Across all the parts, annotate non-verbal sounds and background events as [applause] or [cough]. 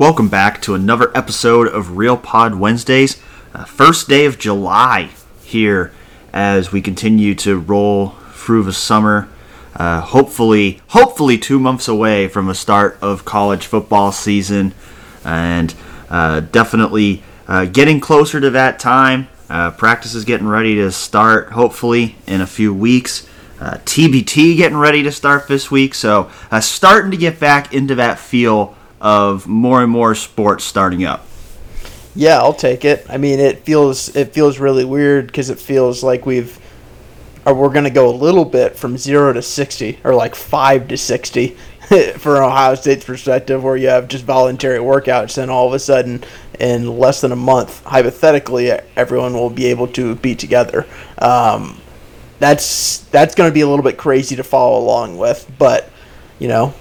Welcome back to another episode of Real Pod Wednesdays. Uh, first day of July here as we continue to roll through the summer. Uh, hopefully, hopefully two months away from the start of college football season, and uh, definitely uh, getting closer to that time. Uh, practice is getting ready to start, hopefully in a few weeks. Uh, TBT getting ready to start this week, so uh, starting to get back into that feel of more and more sports starting up. Yeah, I'll take it. I mean, it feels it feels really weird because it feels like we've or we're going to go a little bit from 0 to 60 or like 5 to 60 [laughs] for Ohio State's perspective where you have just voluntary workouts and all of a sudden in less than a month hypothetically everyone will be able to be together. Um, that's that's going to be a little bit crazy to follow along with, but you know,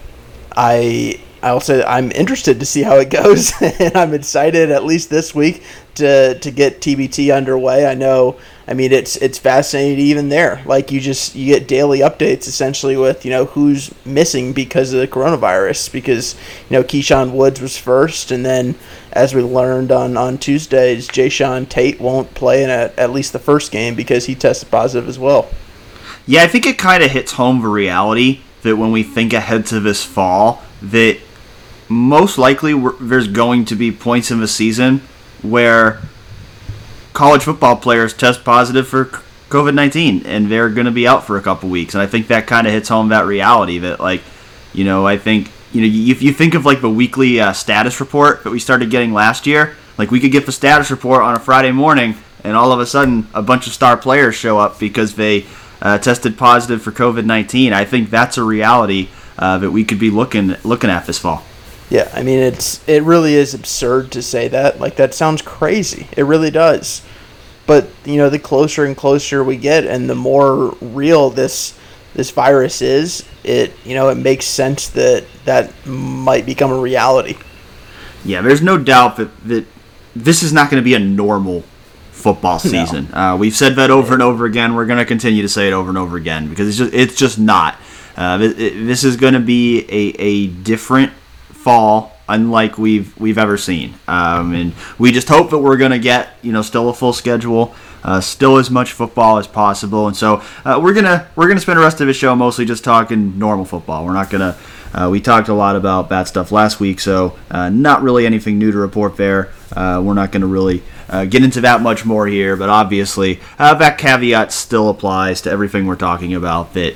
I I'll say I'm interested to see how it goes, [laughs] and I'm excited at least this week to to get TBT underway. I know, I mean, it's it's fascinating even there. Like you just you get daily updates essentially with you know who's missing because of the coronavirus. Because you know Keyshawn Woods was first, and then as we learned on on Tuesdays, Jae'Sean Tate won't play in a, at least the first game because he tested positive as well. Yeah, I think it kind of hits home the reality that when we think ahead to this fall, that most likely there's going to be points in the season where college football players test positive for COVID 19 and they're going to be out for a couple weeks. And I think that kind of hits home that reality that, like, you know, I think, you know, if you think of like the weekly uh, status report that we started getting last year, like we could get the status report on a Friday morning and all of a sudden a bunch of star players show up because they uh, tested positive for COVID 19. I think that's a reality uh, that we could be looking looking at this fall. Yeah, I mean it's it really is absurd to say that. Like that sounds crazy. It really does. But you know, the closer and closer we get, and the more real this this virus is, it you know it makes sense that that might become a reality. Yeah, there's no doubt that that this is not going to be a normal football season. No. Uh, we've said that over and over again. We're going to continue to say it over and over again because it's just it's just not. Uh, it, it, this is going to be a, a different fall unlike we've we've ever seen. Um, and we just hope that we're going to get you know still a full schedule, uh, still as much football as possible. And so uh, we're gonna we're gonna spend the rest of the show mostly just talking normal football. We're not gonna. Uh, we talked a lot about bad stuff last week, so uh, not really anything new to report there. Uh, we're not going to really uh, get into that much more here, but obviously that caveat still applies to everything we're talking about. That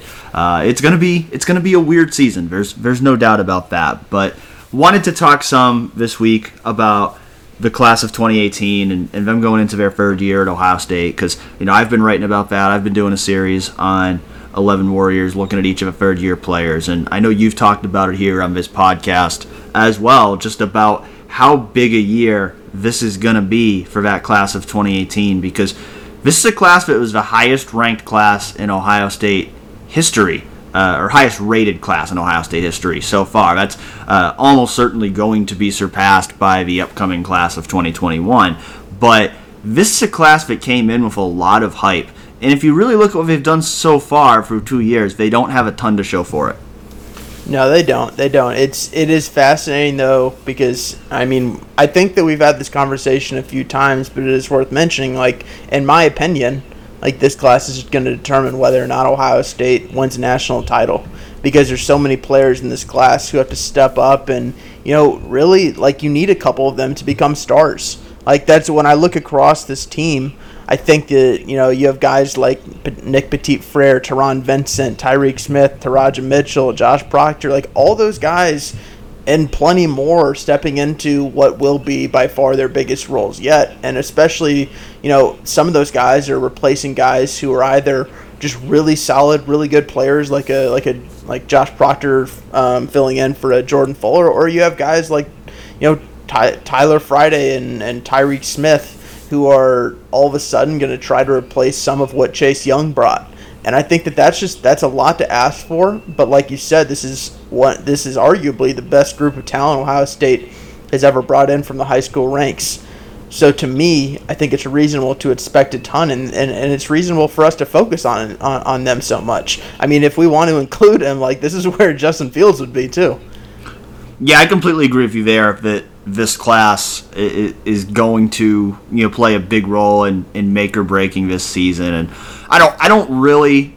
it's going to be it's going to be a weird season. There's there's no doubt about that, but wanted to talk some this week about the class of 2018 and, and them going into their third year at Ohio State because you know I've been writing about that. I've been doing a series on 11 Warriors, looking at each of the third year players, and I know you've talked about it here on this podcast as well, just about how big a year this is going to be for that class of 2018 because this is a class that was the highest ranked class in Ohio State history uh, or highest rated class in Ohio State history so far. That's uh, almost certainly going to be surpassed by the upcoming class of 2021. But this is a class that came in with a lot of hype. And if you really look at what they've done so far for two years, they don't have a ton to show for it. No, they don't. They don't. It's it is fascinating though because I mean I think that we've had this conversation a few times, but it is worth mentioning. Like in my opinion, like this class is going to determine whether or not Ohio State wins a national title because there's so many players in this class who have to step up and you know really like you need a couple of them to become stars. Like that's when I look across this team, I think that you know you have guys like Nick Petit Frere, Taron Vincent, Tyreke Smith, Teradja Mitchell, Josh Proctor, like all those guys and plenty more stepping into what will be by far their biggest roles yet. And especially, you know, some of those guys are replacing guys who are either just really solid, really good players like a like a like Josh Proctor um, filling in for a Jordan Fuller, or you have guys like you know Ty- Tyler Friday and and Tyreke Smith who are all of a sudden going to try to replace some of what Chase Young brought. And I think that that's just that's a lot to ask for. But like you said, this is what this is arguably the best group of talent Ohio State has ever brought in from the high school ranks. So to me, I think it's reasonable to expect a ton, and, and, and it's reasonable for us to focus on, on on them so much. I mean, if we want to include him, like this is [laughs] where Justin Fields would be too. Yeah, I completely agree with you there. That this class is going to you know play a big role in, in make or breaking this season. And I don't I don't really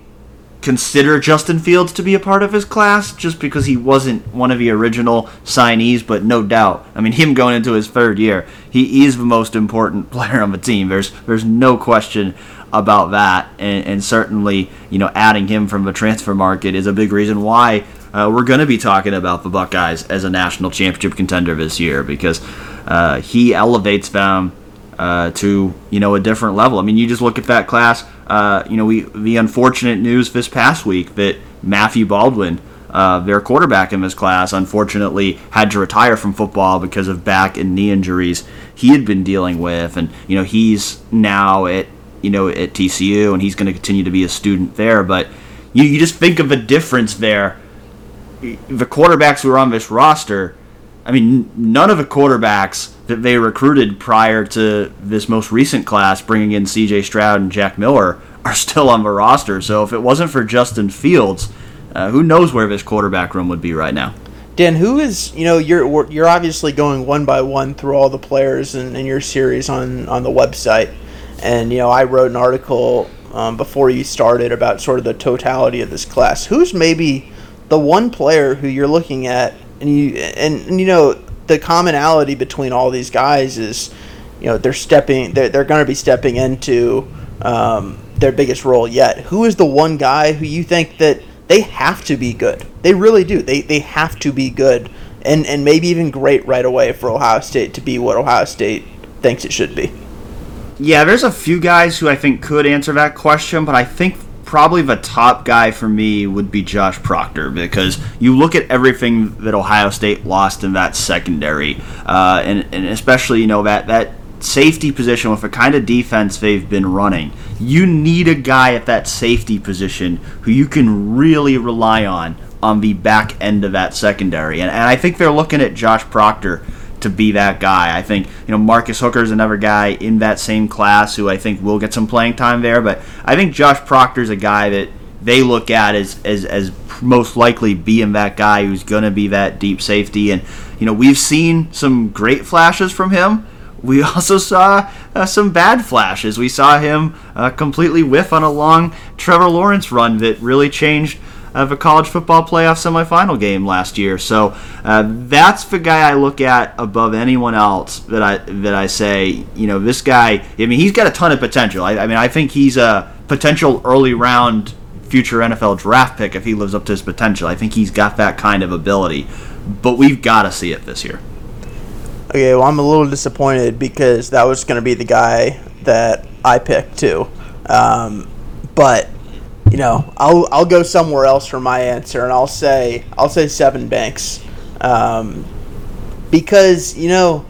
consider Justin Fields to be a part of his class just because he wasn't one of the original signees, but no doubt. I mean, him going into his third year, he is the most important [laughs] player on the team. There's there's no question about that, and, and certainly you know adding him from the transfer market is a big reason why uh, we're going to be talking about the Buckeyes as a national championship contender this year because uh, he elevates them uh, to you know a different level. I mean, you just look at that class. Uh, you know, we the unfortunate news this past week that Matthew Baldwin, uh, their quarterback in this class, unfortunately had to retire from football because of back and knee injuries he had been dealing with, and you know he's now at you know at TCU and he's going to continue to be a student there. But you, you just think of a difference there. The quarterbacks who are on this roster I mean, none of the quarterbacks that they recruited prior to this most recent class, bringing in C.J. Stroud and Jack Miller, are still on the roster. So if it wasn't for Justin Fields, uh, who knows where this quarterback room would be right now? Dan, who is you know you're you're obviously going one by one through all the players in, in your series on on the website, and you know I wrote an article um, before you started about sort of the totality of this class. Who's maybe the one player who you're looking at and you and, and you know the commonality between all these guys is you know they're stepping they're, they're going to be stepping into um, their biggest role yet. Who is the one guy who you think that they have to be good? They really do. They, they have to be good and, and maybe even great right away for ohio state to be what ohio state thinks it should be. Yeah there's a few guys who i think could answer that question but i think probably the top guy for me would be Josh Proctor because you look at everything that Ohio State lost in that secondary, uh, and, and especially you know that that safety position with the kind of defense they've been running. You need a guy at that safety position who you can really rely on on the back end of that secondary, and, and I think they're looking at Josh Proctor to be that guy. I think you know Marcus Hooker is another guy in that same class who I think will get some playing time there. But I think Josh Proctor is a guy that they look at as as, as most likely being that guy who's going to be that deep safety. And you know we've seen some great flashes from him. We [laughs] also saw uh, some bad flashes. We saw him uh, completely whiff on a long Trevor Lawrence run that really changed of a college football playoff semifinal game last year. So uh, that's the guy I look at above anyone else that I that I say, you know, this guy. I mean, he's got a ton of potential. I, I mean, I think he's a potential early round future NFL draft pick if he lives up to his potential. I think he's got that kind of ability, but we've got to see it this year. Okay, well, I'm a little disappointed because that was going to be the guy that I picked too. Um, but you know, I'll I'll go somewhere else for my answer, and I'll say I'll say Sevyn Banks, um, because you know,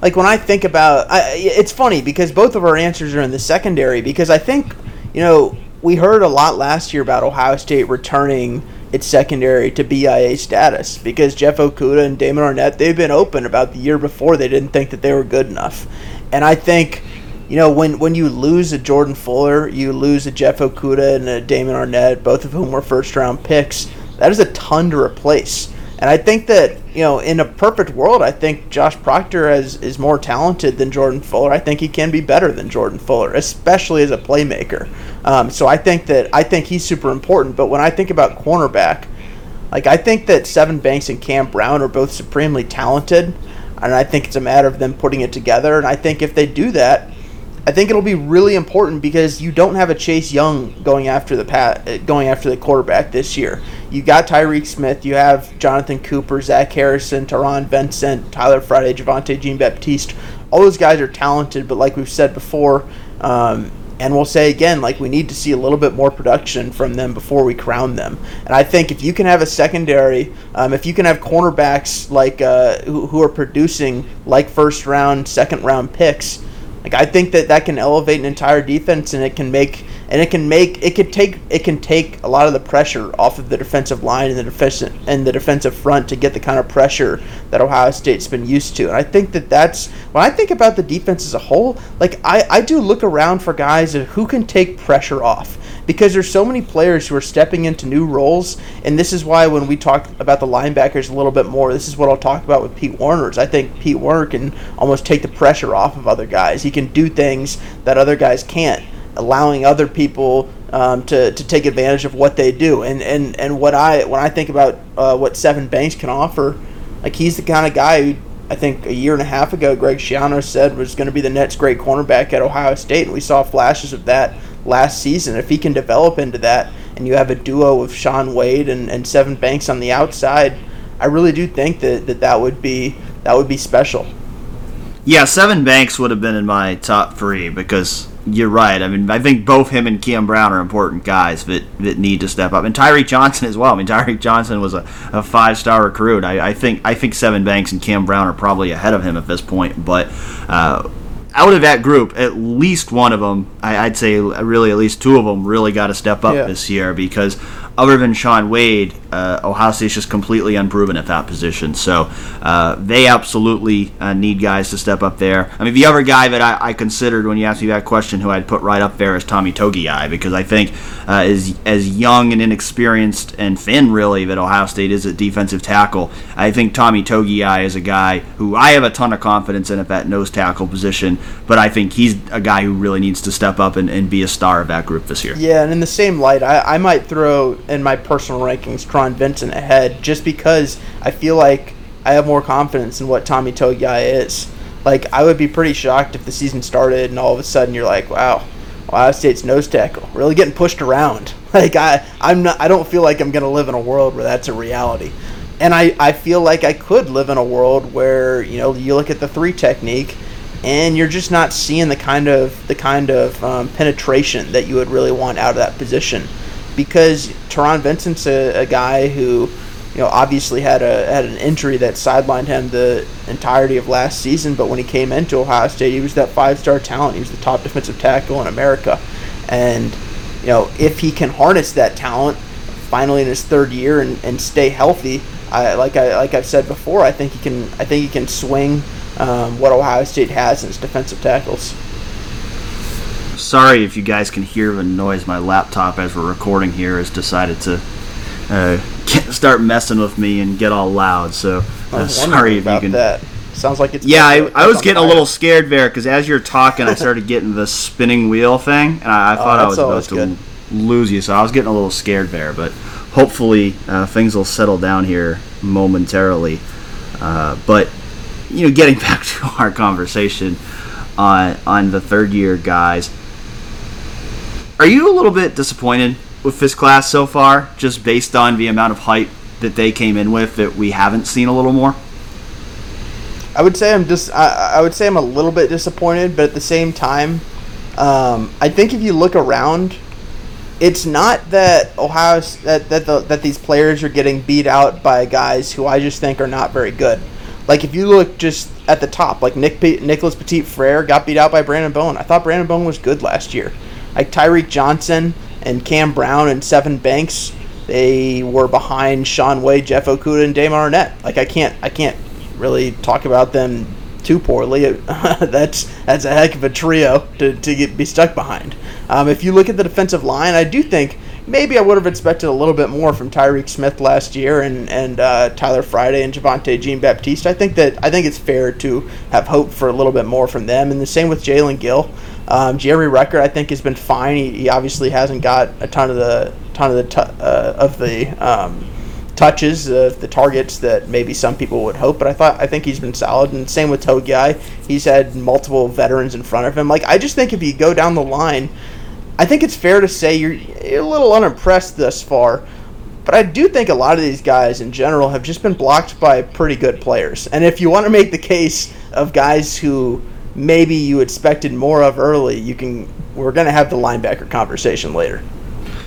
like when I think about, I, it's funny because both of our answers are in the secondary. Because I think, you know, we heard a lot last year about Ohio State returning its secondary to BIA status because Jeff Okudah and Damon Arnette they've been open about the year before they didn't think that they were good enough, and I think you know, when, when you lose a Jordan Fuller, you lose a Jeff Okudah and a Damon Arnette, both of whom were first round picks, that is a ton to replace. And I think that, you know, in a perfect world, I think Josh Proctor has, is more talented than Jordan Fuller. I think he can be better than Jordan Fuller, especially as a playmaker. Um, so I think that I think he's super important. But when I think about cornerback, like I think that Sevyn Banks and Cam Brown are both supremely talented, and I think it's a matter of them putting it together. And I think if they do that, I think it'll be really important because you don't have a Chase Young going after the pat, going after the quarterback this year. You got Tyreke Smith, you have Jonathan Cooper, Zach Harrison, Taron Vincent, Tyler Friday, Javontae Jean Baptiste. All those guys are talented, but like we've said before, um, and we'll say again, like we need to see a little bit more production from them before we crown them. And I think if you can have a secondary, um, if you can have cornerbacks like uh, who, who are producing like first round, second round picks like I think that that can elevate an entire defense and it can make and it can make it could take it can take a lot of the pressure off of the defensive line and the defensive and the defensive front to get the kind of pressure that Ohio State's been used to. And I think that that's when I think about the defense as a whole, like I I do look around for guys who can take pressure off because there's so many players who are stepping into new roles and this is why when we talk about the linebackers a little bit more this is what I'll talk about with Pete Werner's. I think Pete Werner can almost take the pressure off of other guys he can do things that other guys can't allowing other people um, to, to take advantage of what they do. And, and, and what I when I think about uh, what Sevyn Banks can offer, like he's the kind of guy who I think a year and a half ago Greg Schiano said was going to be the next great cornerback at Ohio State, and we saw flashes of that last season. If he can develop into that, and you have a duo of Shaun Wade and, and Sevyn Banks on the outside, I really do think that, that that would be that would be special. Yeah, Sevyn Banks would have been in my top three because you're right. I mean, I think both him and Cam Brown are important guys that, that need to step up, and Tyreke Johnson as well. I mean, [laughs] Tyreke Johnson was a, a five star recruit. I, I, think I think Sevyn Banks and Cam Brown are probably ahead of him at this point, but. Uh, out of that group, at least one of them, I, would say really at least two of them, really got to step up yeah. this year because other than Shaun Wade, uh, Ohio State's just completely unproven at that position. So uh, they absolutely uh, need guys to step up there. I mean, the other guy that I, I, considered when you asked me that question, who I'd put right up there, is Tommy Togiai because I think uh, as as young and inexperienced and thin really that Ohio State is at defensive tackle, I think Tommy Togiai is a guy who I have a ton of confidence in at that nose tackle position. But I think he's a guy who really needs to step up and, and be a star of that group this year. Yeah, and in the same light, I, I might throw in my personal rankings Vincent ahead just because I feel like I have more confidence in what Tommy Togiai is. Like I would be pretty shocked if the season started and all of a sudden you're like, wow, Ohio State's nose tackle really getting pushed around. [laughs] Like I, I'm not. I don't feel like I'm gonna live in a world where that's a reality. And I, I feel like I could live in a world where you know you look at the three technique, and you're just not seeing the kind of the kind of um, penetration that you would really want out of that position because Taron Vincent's a, a guy who, you know, obviously had a had an injury that sidelined him the entirety of last season. But when he came into Ohio State, he was that five star talent. He was the top defensive tackle in America, and you know, if he can harness that talent finally in his third year and, and stay healthy, I, like I like I've said before, I think he can I think he can swing um, what Ohio State has in its defensive tackles. Sorry if you guys can hear the noise. My laptop, as we're recording here, has decided to uh, get, start messing with me and get all loud. So uh, sorry if you can. That. Sounds like it's. Yeah, I, I was getting a little scared there because as you're talking, I started getting the spinning wheel thing, and I, I thought oh, I was about to good. lose you. So I was getting a little scared there, but hopefully uh, things will settle down here momentarily. Uh, but you know, getting [laughs] back to our conversation on on the third year guys are you a little bit disappointed with this class so far, just based on the amount of hype that they came in with that we haven't seen a little more? I would say I'm just I, I would say I'm a little bit disappointed, but at the same time, um, I think if you look around, it's not that Ohio that that the, that these players are getting beat out by guys who I just think are not very good. Like if you look just at the top, like Nick Nicholas Petit Frere got beat out by Branden Bowen. I thought Branden Bowen was good last year like Tyreke Johnson and Cam Brown and Sevyn Banks, they were behind Shaun Wade, Jeff Okudah, and Damon Arnette. Like I can't I can't really talk about them too poorly. [laughs] that's that's a heck of a trio to, to get, be stuck behind. Um, if you look at the defensive line, I do think maybe I would have expected a little bit more from Tyreke Smith last year and and uh, Tyler Friday and Javontae Jean Baptiste. I think that I think it's fair to have hope for a little bit more from them, and the same with Jaelen Gill. Um, Jerry Ruckert, I think, has been fine. He, he, obviously hasn't got a ton of the ton of the uh, of the um, touches, uh, the targets that maybe some people would hope. But I thought I think he's been solid, and same with Togiai. He's had multiple veterans in front of him. Like I just think if you go down the line, I think it's fair to say you're, you're a little unimpressed thus far. But I do think a lot of these guys in general have just been blocked by pretty good players. And if you want to make the case of guys who maybe you expected more of early, you can. We're going to have the linebacker conversation later.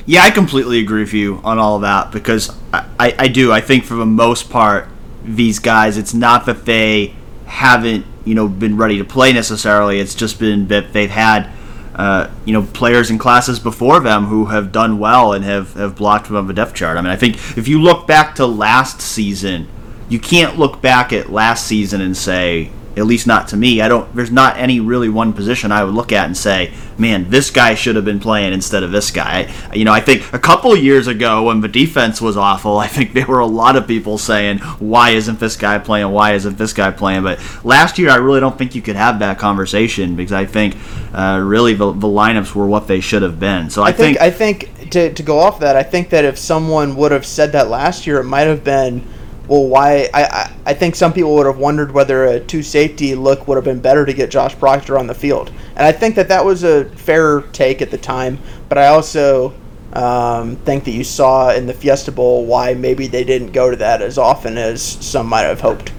Yeah, I completely agree with you on all of that because I, I, I do. I think for the most part, these guys, it's not that they haven't you know been ready to play necessarily. It's just been that they've had uh, you know players in classes before them who have done well and have, have blocked above the depth chart. I mean, I think if you look back to last season, you can't look back at last season and say at least not to me. I don't. There's not any really one position I would look at and say, man, this guy should have been playing instead of this guy. I, you know, I think a couple years ago when the defense was awful, [laughs] I think there were a lot of people saying, why isn't this guy playing? Why isn't this guy playing? But last year, I really don't think you could have that conversation because I think uh, really the, the lineups were what they should have been. So I, I think, think I think to to go off that, I think that if someone would have said that last year, it might have been well, why? I, I, think some people would have wondered whether a two safety look would have been better to get Josh Proctor on the field. And I think that that was a fair take at the time. But I also um, think that you saw in the Fiesta Bowl why maybe they didn't go to that as often as some might have hoped.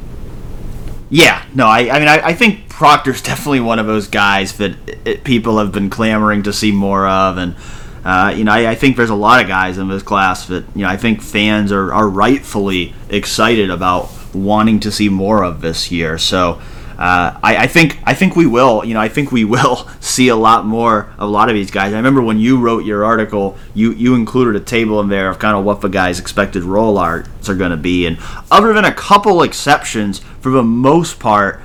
Yeah, no, I, I mean, I, I think Proctor's [laughs] definitely one of those guys that it, people have been clamoring to see more of, and uh, you know, I, I, think there's a lot of guys in this class that you know I think fans are, are rightfully excited about wanting to see more of this year. So uh, I, I, think I think we will. You know, I think we [laughs] will see a lot more of a lot of these guys. I remember when you wrote your article, you you included a table in there of kind of what the guys' expected role arts are going to be, and other than a couple exceptions, for the most part,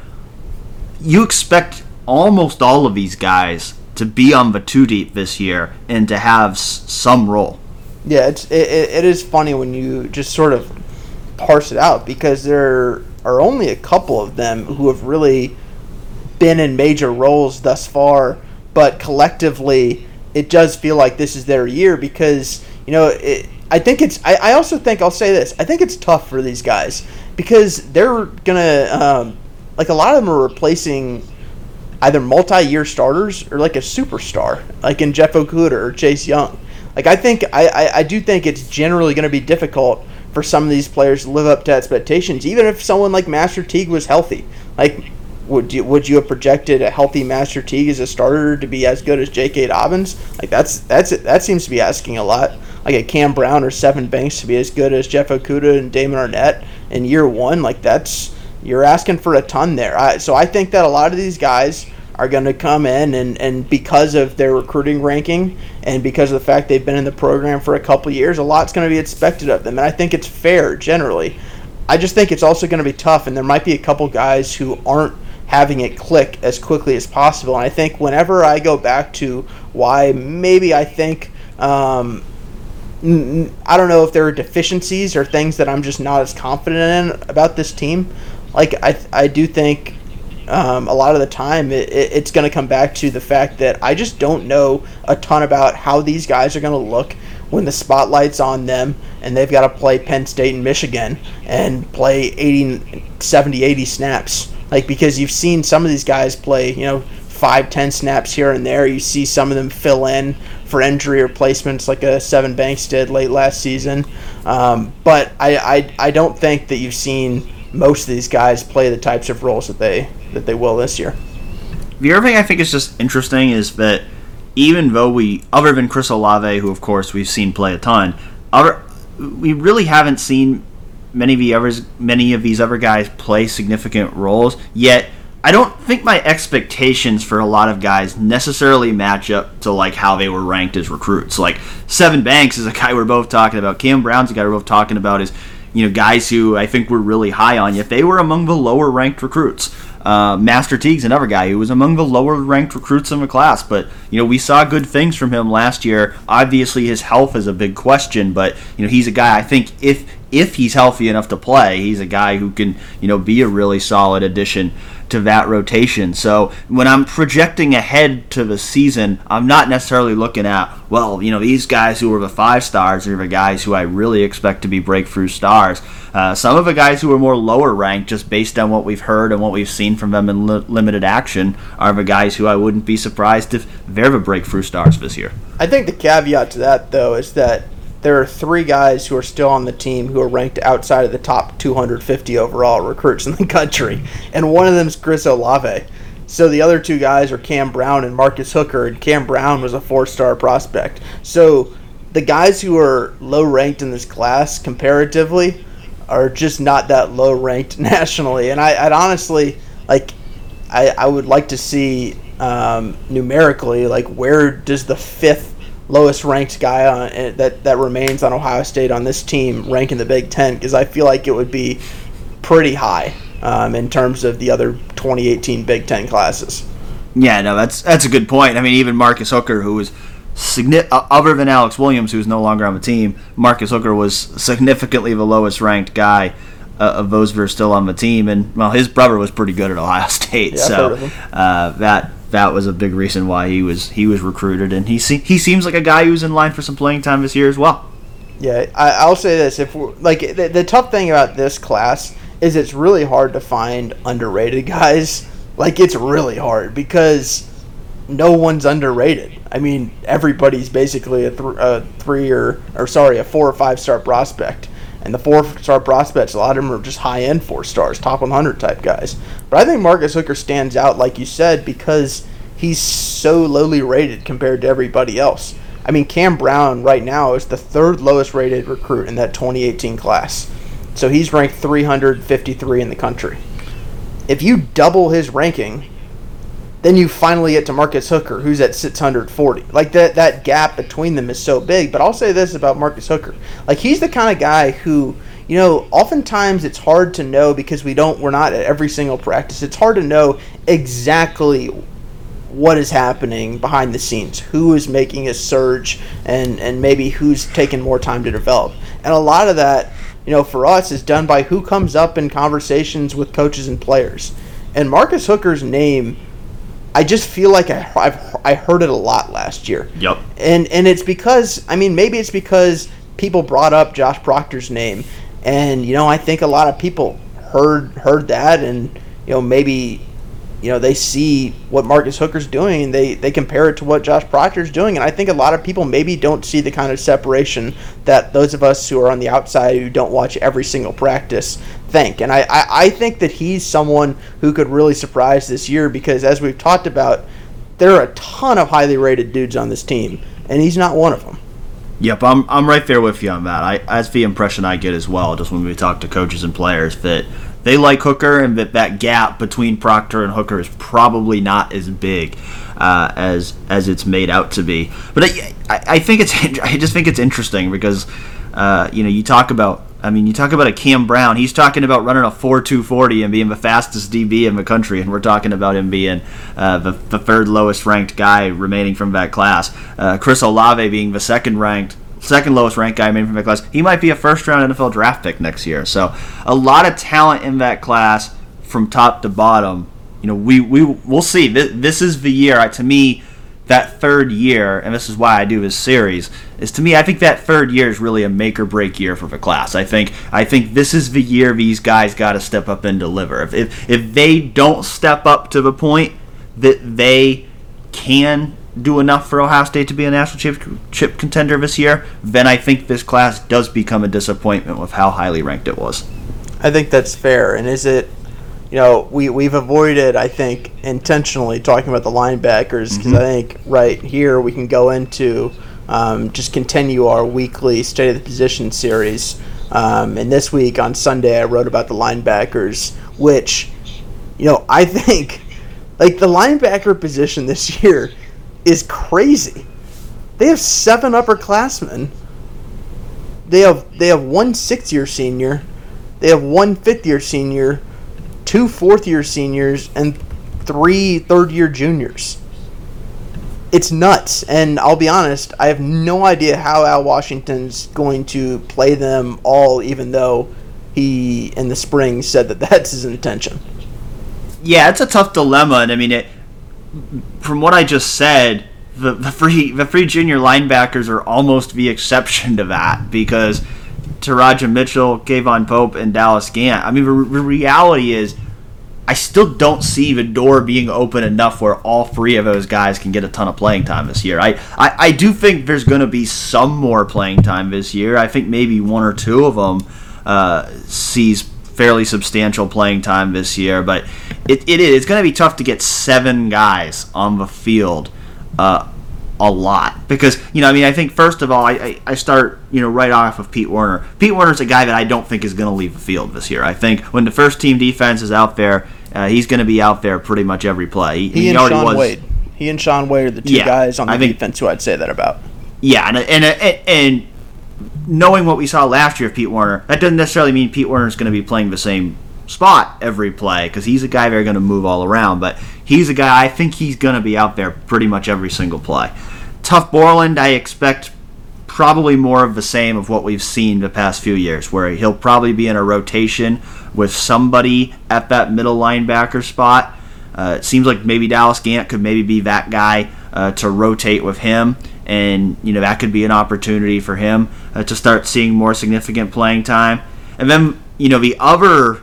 you expect almost all of these guys to be on the two deep this year and to have s- some role. Yeah, it's it, it is funny when you just sort of parse it out because there are only a couple of them who have really been in major roles thus far, but collectively it does feel like this is their year because you know it, I think it's I, I also think I'll say this I think it's tough for these guys because they're gonna um, like a lot of them are replacing either multi-year starters or like a superstar, like in Jeff Okudah or Chase Young. Like I think I, I, I do think it's generally going to be difficult for some of these players to live up to expectations, even if someone like Master Teague was healthy. Like would you would you have projected a healthy Master Teague as a starter to be as good as J.K. Dobbins? Like that's that's that seems to be asking a lot. Like a Cam Brown or Sevyn Banks to be as good as Jeff Okudah and Damon Arnette in year one. Like that's you're asking for a ton there. I, so I think that a lot of these guys are going to come in and, and because of their recruiting ranking and because of the fact they've been in the program for a couple years, a lot's going to be expected of them. And I think it's fair generally. I just think it's also going to be tough, and there might be a couple guys who aren't having it click as quickly as possible. And I think whenever I go back to why maybe I think. Um, I don't know if there are deficiencies or things that I'm just not as confident in about this team. Like I, I do think um, a lot of the time it, it, it's going to come back to the fact that I just don't know a ton about how these guys are going to look when the spotlight's on them and they've got to play Penn State and Michigan and play 80, 70, 80 snaps. Like, because you've seen some of these guys play, you know, five, ten snaps here and there. You see some of them fill in for injury replacements like a Sevyn Banks did late last season. Um, but I, I, I don't think that you've seen most of these guys play the types of roles that they that they will this year. The other thing I think is just interesting is that even though we, other than Chris Olave, who of course we've seen play a ton, other we really haven't seen many of the others, many of these other guys play significant roles. Yet I don't think my expectations for a lot of guys necessarily match up to like how they were ranked as recruits. Like Sevyn Banks is a guy we're both talking about. Cam Brown's a guy we're both talking about. Is you know guys who I think were really high on. Yet they were among the lower ranked recruits. Uh, Master Teague's another guy who was among the lower ranked recruits in the class, but you know we saw good things from him last year. Obviously, his health is a big question, but you know he's a guy I think if if he's healthy enough to play, he's a guy who can you know be a really solid addition to that rotation. So when I'm projecting ahead to the season, I'm not necessarily looking at, well, you know, these guys who are the five stars are the guys who I really expect to be breakthrough stars. Uh, some of the guys who are more lower ranked, just based on what we've heard and what we've seen from them in li- limited action, are the guys who I wouldn't be surprised if they're the breakthrough stars this year. I think the caveat to that, though, is that there are three guys who are still on the team who are ranked outside of the top 250 overall recruits in the country, and one of them is Chris Olave. So the other two guys are Cam Brown and Marcus Hooker, and Cam Brown was a four-star prospect. So the guys who are low ranked in this class comparatively are just not that low ranked [laughs] nationally, and I, would honestly like I, I would like to see um, numerically, like where does the fifth lowest ranked guy on eh, that that remains on Ohio State on this team rank in the Big Ten? Because I feel like it would be pretty high um, in terms of the other 2018 Big Ten classes. Yeah, no, that's that's a good point. I mean, even Marcus Hooker, who was signi- other than Alex Williams, who's no longer on the team, Marcus Hooker was significantly the lowest ranked guy uh, of those who are still on the team, and well, his brother was pretty good at Ohio [laughs] State, Yeah, so heard of him. uh, that that was a big reason why he was he was recruited, and he se- he seems like a guy who's in line for some playing time this year as well. Yeah, I, I'll say this: if we're, like the, the tough thing about this class is it's really hard to find underrated guys. Like it's really hard because no one's underrated. I mean, everybody's basically a, th- a three or or sorry, a four or five star prospect. And the four star prospects, a lot of them are just high end four stars, top 100 type guys. But I think Marcus Hooker stands out, like you said, because he's so lowly rated compared to everybody else. I mean, Cam Brown right now is the third lowest rated recruit in that 2018 class. So he's ranked 353 in the country. If you double his ranking, then you finally get to Marcus Hooker, who's at 640. Like that that gap between them is so big. But I'll say this about Marcus Hooker: like he's the kind of guy who, you know, oftentimes it's hard to know because we don't we're not at every single practice. It's hard to know exactly what is happening behind the scenes, who is making a surge, and and maybe who's taking more time to develop. And a lot of that, you know, for us is done by who comes up in conversations with coaches and players. And Marcus Hooker's name, I just feel like I, I've I heard it a lot last year. Yep. And and it's because I mean maybe it's because people brought up Josh Proctor's name, and you know I think a lot of people heard heard that, and you know maybe you know they see what Marcus Hooker's doing, they they compare it to what Josh Proctor's doing, and I think a lot of people maybe don't see the kind of separation that those of us who are on the outside who don't watch every single practice think. And I, I, I think that he's someone who could really surprise this year because as we've talked about, there are a ton of highly rated dudes on this team, and he's not one of them. Yep, I'm, I'm right there with you on that. I that's the impression I get as well, just when we talk to coaches and players that they like Hooker and that that gap between Proctor and Hooker is probably not as big uh, as as it's made out to be. But I, I, think it's [laughs] I just think it's interesting because uh, you know you talk about I mean you talk about a Cam Brown he's talking about running a four two forty and being the fastest DB in the country and we're talking about him being uh, the, the third lowest ranked guy remaining from that class. Uh, Chris Olave being the second ranked second lowest ranked guy remaining from that class. He might be a first round NFL draft pick next year. So a lot of talent in that class from top to bottom. You know, we we we'll see. This, this is the year to me. That third year, and this is why I do this series, is to me. I think that third year is really a make or break year for the class. I think I think this is the year these guys got to step up and deliver. If, if if they don't step up to the point that they can do enough for Ohio State to be a national chip, chip contender this year, then I think this class does become a disappointment with how highly ranked it was. I think that's fair. And is it, you know, we, we've avoided, I think, intentionally talking about the linebackers because I think right here we can go into um, just continue our weekly State of the Position series. Um, and this week on Sunday, I wrote about the linebackers, which, you know, I [laughs] think, like, the linebacker position this year is crazy. They have seven upperclassmen. They have they have one six year senior, they have one fifth year senior, two fourth year seniors, and three third year juniors. It's nuts, and I'll be honest, I have no idea how Al Washington's going to play them all, even though he in the spring said that that's his intention. Yeah, it's a tough dilemma, and I mean, it, from what I just said, the, the free the free junior linebackers are almost the exception to that because Teradja Mitchell, K'Vaughan Pope, and Dallas Gant. I mean, the, reality is, I still don't see the door being open enough where all three of those guys can get a ton of playing time this year. I, I, I do think there's going to be some more playing time this year. I think maybe one or two of them uh, sees fairly substantial playing time this year, but it, it is it's going to be tough to get seven guys on the field uh, a lot because you know I mean I think first of all I, I, start you know right off of Pete Werner. Pete Werner's a guy that I don't think is going to leave the field this year. I think when the first team defense is out there, uh, he's going to be out there pretty much every play. He and already Sean was. Wade. He and Shaun Wade are the two Yeah, guys on the I think- defense who I'd say that about. Yeah, and and and, and knowing what we saw last year of Pete Werner, that doesn't necessarily mean Pete Werner is going to be playing the same spot every play because he's a guy they're going to move all around. But he's a guy I think he's going to be out there pretty much every single play. Tuf Borland, I expect probably more of the same of what we've seen the past few years, where he'll probably be in a rotation with somebody at that middle linebacker spot. Uh, it seems like maybe Dallas Gant could maybe be that guy uh, to rotate with him, and you know that could be an opportunity for him uh, to start seeing more significant playing time. And then you know the other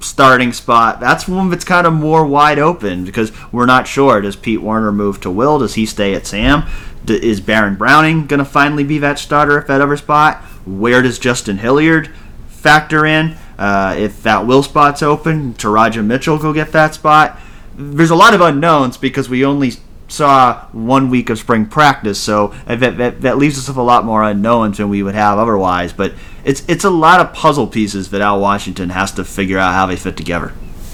starting spot, that's one that's kind of more wide open because we're not sure. Does Pete Werner move to Will? Does he stay at Sam? D- is Baron Browning going to finally be that starter at that other spot? Where does Justin Hilliard factor in? Uh, if that Will spot's open, Teradja Mitchell go get that spot. There's a lot of unknowns because we only saw one week of spring practice, so that, that, that leaves us with a lot more unknowns than we would have otherwise. But it's it's a lot of puzzle pieces that Al Washington has to figure out how they fit together.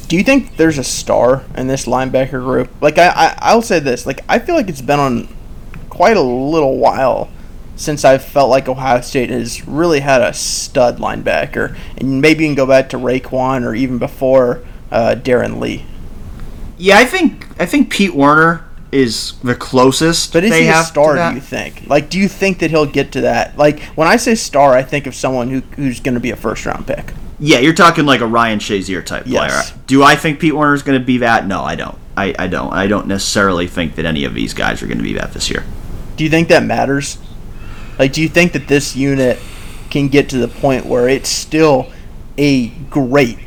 Do you think there's a star in this linebacker group? Like I, I I'll say this. Like I feel like it's been on quite a little while since I've felt like Ohio State has really had a stud linebacker, and maybe you can go back to Raekwon or even before uh, Darron Lee. Yeah, I think I think Pete Werner is the closest. But is they he a star? Do you think? Like, do you think that he'll get to that? Like, when I say star, I think of someone who who's going to be a first round pick. Yeah, you're talking like a Ryan Shazier type Yes. player. Do I think Pete Werner is going to be that? No, I don't. I, I don't. I don't necessarily think that any of these guys are going to be that this year. Do you think that matters? Like, do you think that this unit can get to the point where it's still a great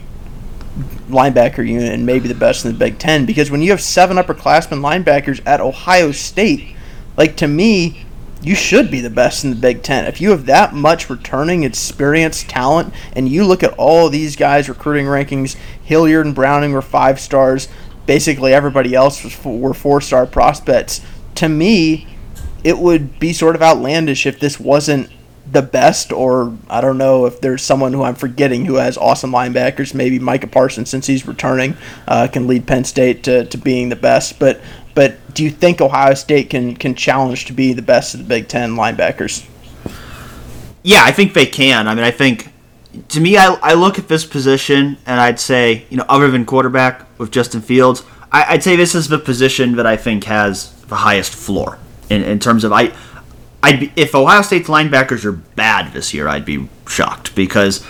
linebacker unit and maybe the best in the Big Ten? Because when you have seven upperclassmen linebackers at Ohio State, like to me, you should be the best in the Big Ten. If you have that much returning experience, talent, and you look at all these guys' recruiting rankings, Hilliard and Browning were five stars. Basically, everybody else was four, were four star prospects. To me, it would be sort of outlandish if this wasn't the best, or I don't know if there's someone who I'm forgetting who has awesome linebackers. Maybe Micah Parsons, since he's returning, uh, can lead Penn State to, to being the best. But but do you think Ohio State can can challenge to be the best of the Big Ten linebackers? Yeah, I think they can. I mean, I think to me, I, I look at this position and I'd say, you know, other than quarterback with Justin Fields, I, I'd say this is the position that I think has the highest floor in, in terms of I. I'd be, if Ohio State's linebackers are bad this year, I'd be shocked because,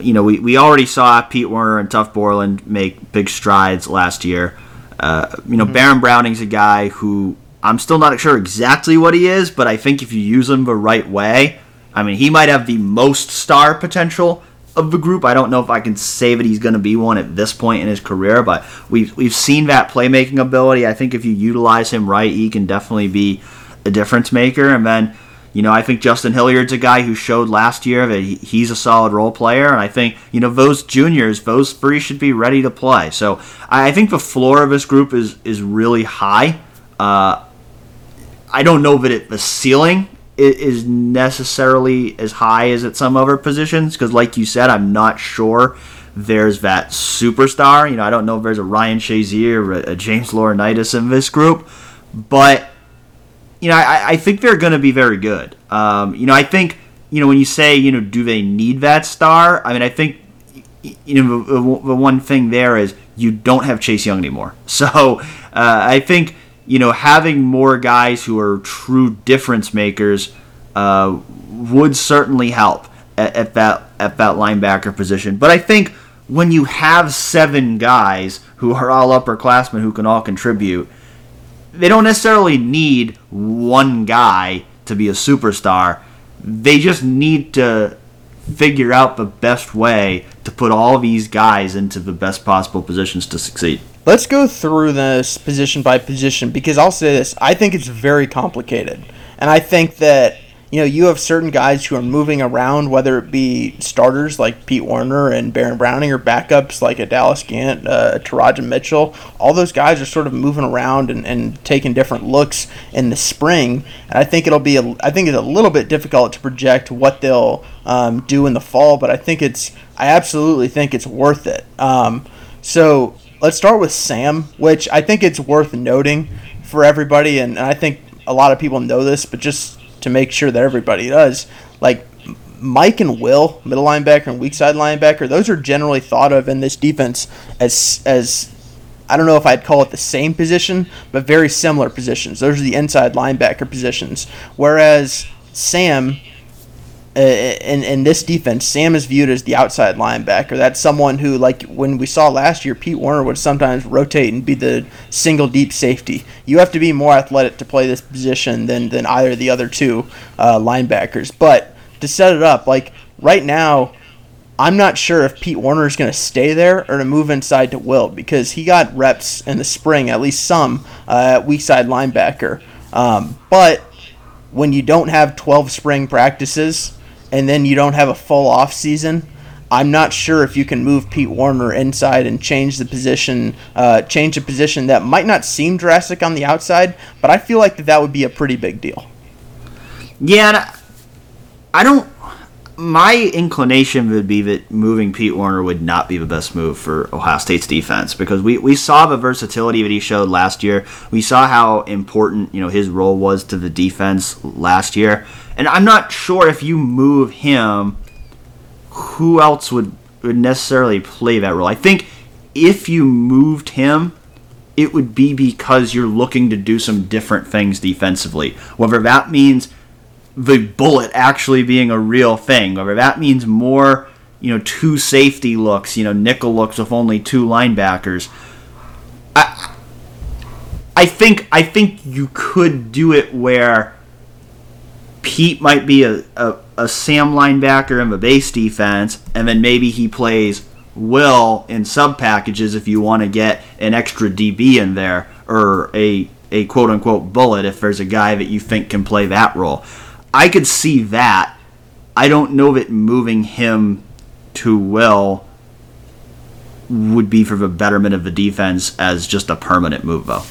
you know, we, we already saw Pete Werner and Tuf Borland make big strides last year. Uh, you know, Baron Browning's a guy who I'm still not sure exactly what he is, but I think if you use him the right way, I mean, he might have the most star potential of the group. I don't know if I can say that he's going to be one at this point in his career, but we've we've seen that playmaking ability. I think if you utilize him right, he can definitely be a difference maker. And then, you know, I think Justin Hilliard's a guy who showed last year that he's a solid role player, and I think you know those juniors, those three should be ready to play. So I think the floor of this group is is really high. Uh, I don't know that it, the ceiling is necessarily as high as at some other positions because, like you said, I'm not sure there's that superstar. You know, I don't know if there's a Ryan Shazier or a James Laurinaitis in this group, but you know, I, I think they're going to be very good. Um, you know, I think you know when you say you know, do they need that star? I mean, I think you know the, the one thing there is you don't have Chase Young anymore. [laughs] So uh, I think you know having more guys who are true difference makers uh, would certainly help at, at that at that linebacker position. But I think when you have seven guys who are all upperclassmen who can all contribute, they don't necessarily need one guy to be a superstar. They just need to figure out the best way to put all these guys into the best possible positions to succeed. Let's go through this position by position because I'll say this: I think it's very complicated, and I think that you know you have certain guys who are moving around, whether it be starters like Pete Werner and Baron Browning, or backups like a Dallas Gant, uh, Teradja Mitchell. All those guys are sort of moving around and, and taking different looks in the spring, and I think it'll be a, I think it's a little bit difficult to project what they'll um, do in the fall, but I think it's I absolutely think it's worth it. Um, so let's start with Sam, which I think it's worth noting for everybody, and, and I think a lot of people know this, but just to make sure that everybody does, like Mike and Will, middle linebacker and weak side linebacker, those are generally thought of in this defense as as I don't know if I'd call it the same position, but very similar positions. Those are the inside linebacker positions. Whereas Sam in in this defense, Sam is viewed as the outside linebacker. That's someone who, like when we saw last year, Pete Werner would sometimes rotate and be the single deep safety. You have to be more athletic to play this position than than either of the other two uh, linebackers. But to set it up. Like right now, I'm not sure if Pete Werner is going to stay there or to move inside to Will because he got reps in the spring, at least some, uh, weak side linebacker. Um, but when you don't have 12 spring practices and then you don't have a full off season, I'm not sure if you can move Pete Werner inside and change the position, uh, change a position that might not seem drastic on the outside, but I feel like that, that would be a pretty big deal. Yeah, I don't. My inclination would be that moving Pete Werner would not be the best move for Ohio State's defense because we, we saw the versatility that he showed last year. We saw how important you know his role was to the defense last year, and I'm not sure if you move him, who else would would necessarily play that role. I think if you moved him, it would be because you're looking to do some different things defensively. Whether that means the bullet actually being a real thing. Whether that means more, you know, two safety looks, you know, nickel looks with only two linebackers. I, I think I think you could do it where Pete might be a, a, a Sam linebacker in the base defense, and then maybe he plays Will in sub packages if you want to get an extra DB in there or a a quote unquote bullet if there's a guy that you think can play that role. I could see that. I don't know that moving him to Will would be for the betterment of the defense as just a permanent move, though.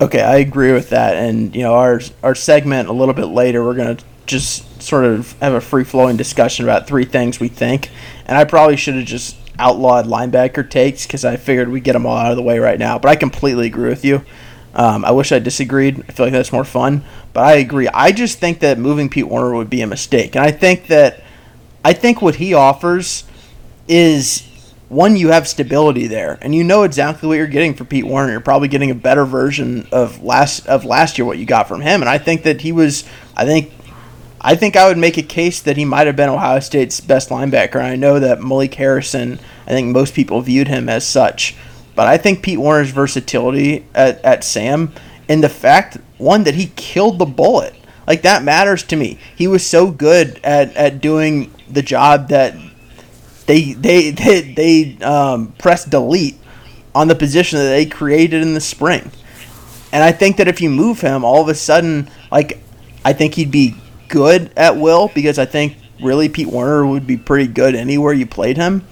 Okay, I agree with that. And you know, our our segment a little bit later, we're gonna just sort of have a free flowing discussion about three things we think. And I probably should have just outlawed linebacker takes because I figured we'd get them all out of the way right now. But I completely agree with you. Um, I wish I disagreed. I feel like that's more fun. But I agree. I just think that moving Pete Werner would be a mistake. And I think that I think what he offers is one, you have stability there, and you know exactly what you're getting for Pete Werner. You're probably getting a better version of last of last year what you got from him. And I think that he was I think I think I would make a case that he might have been Ohio State's best linebacker. I know that Malik Harrison, I think most people viewed him as such. But I think Pete Werner's versatility at, at Sam and the fact, one, that he killed the bullet, like that matters to me. He was so good at, at doing the job that they they they, they um, press delete on the position that they created in the spring. And I think that if you move him, all of a sudden, like, I think he'd be good at will because I think really Pete Werner would be pretty good anywhere you played him.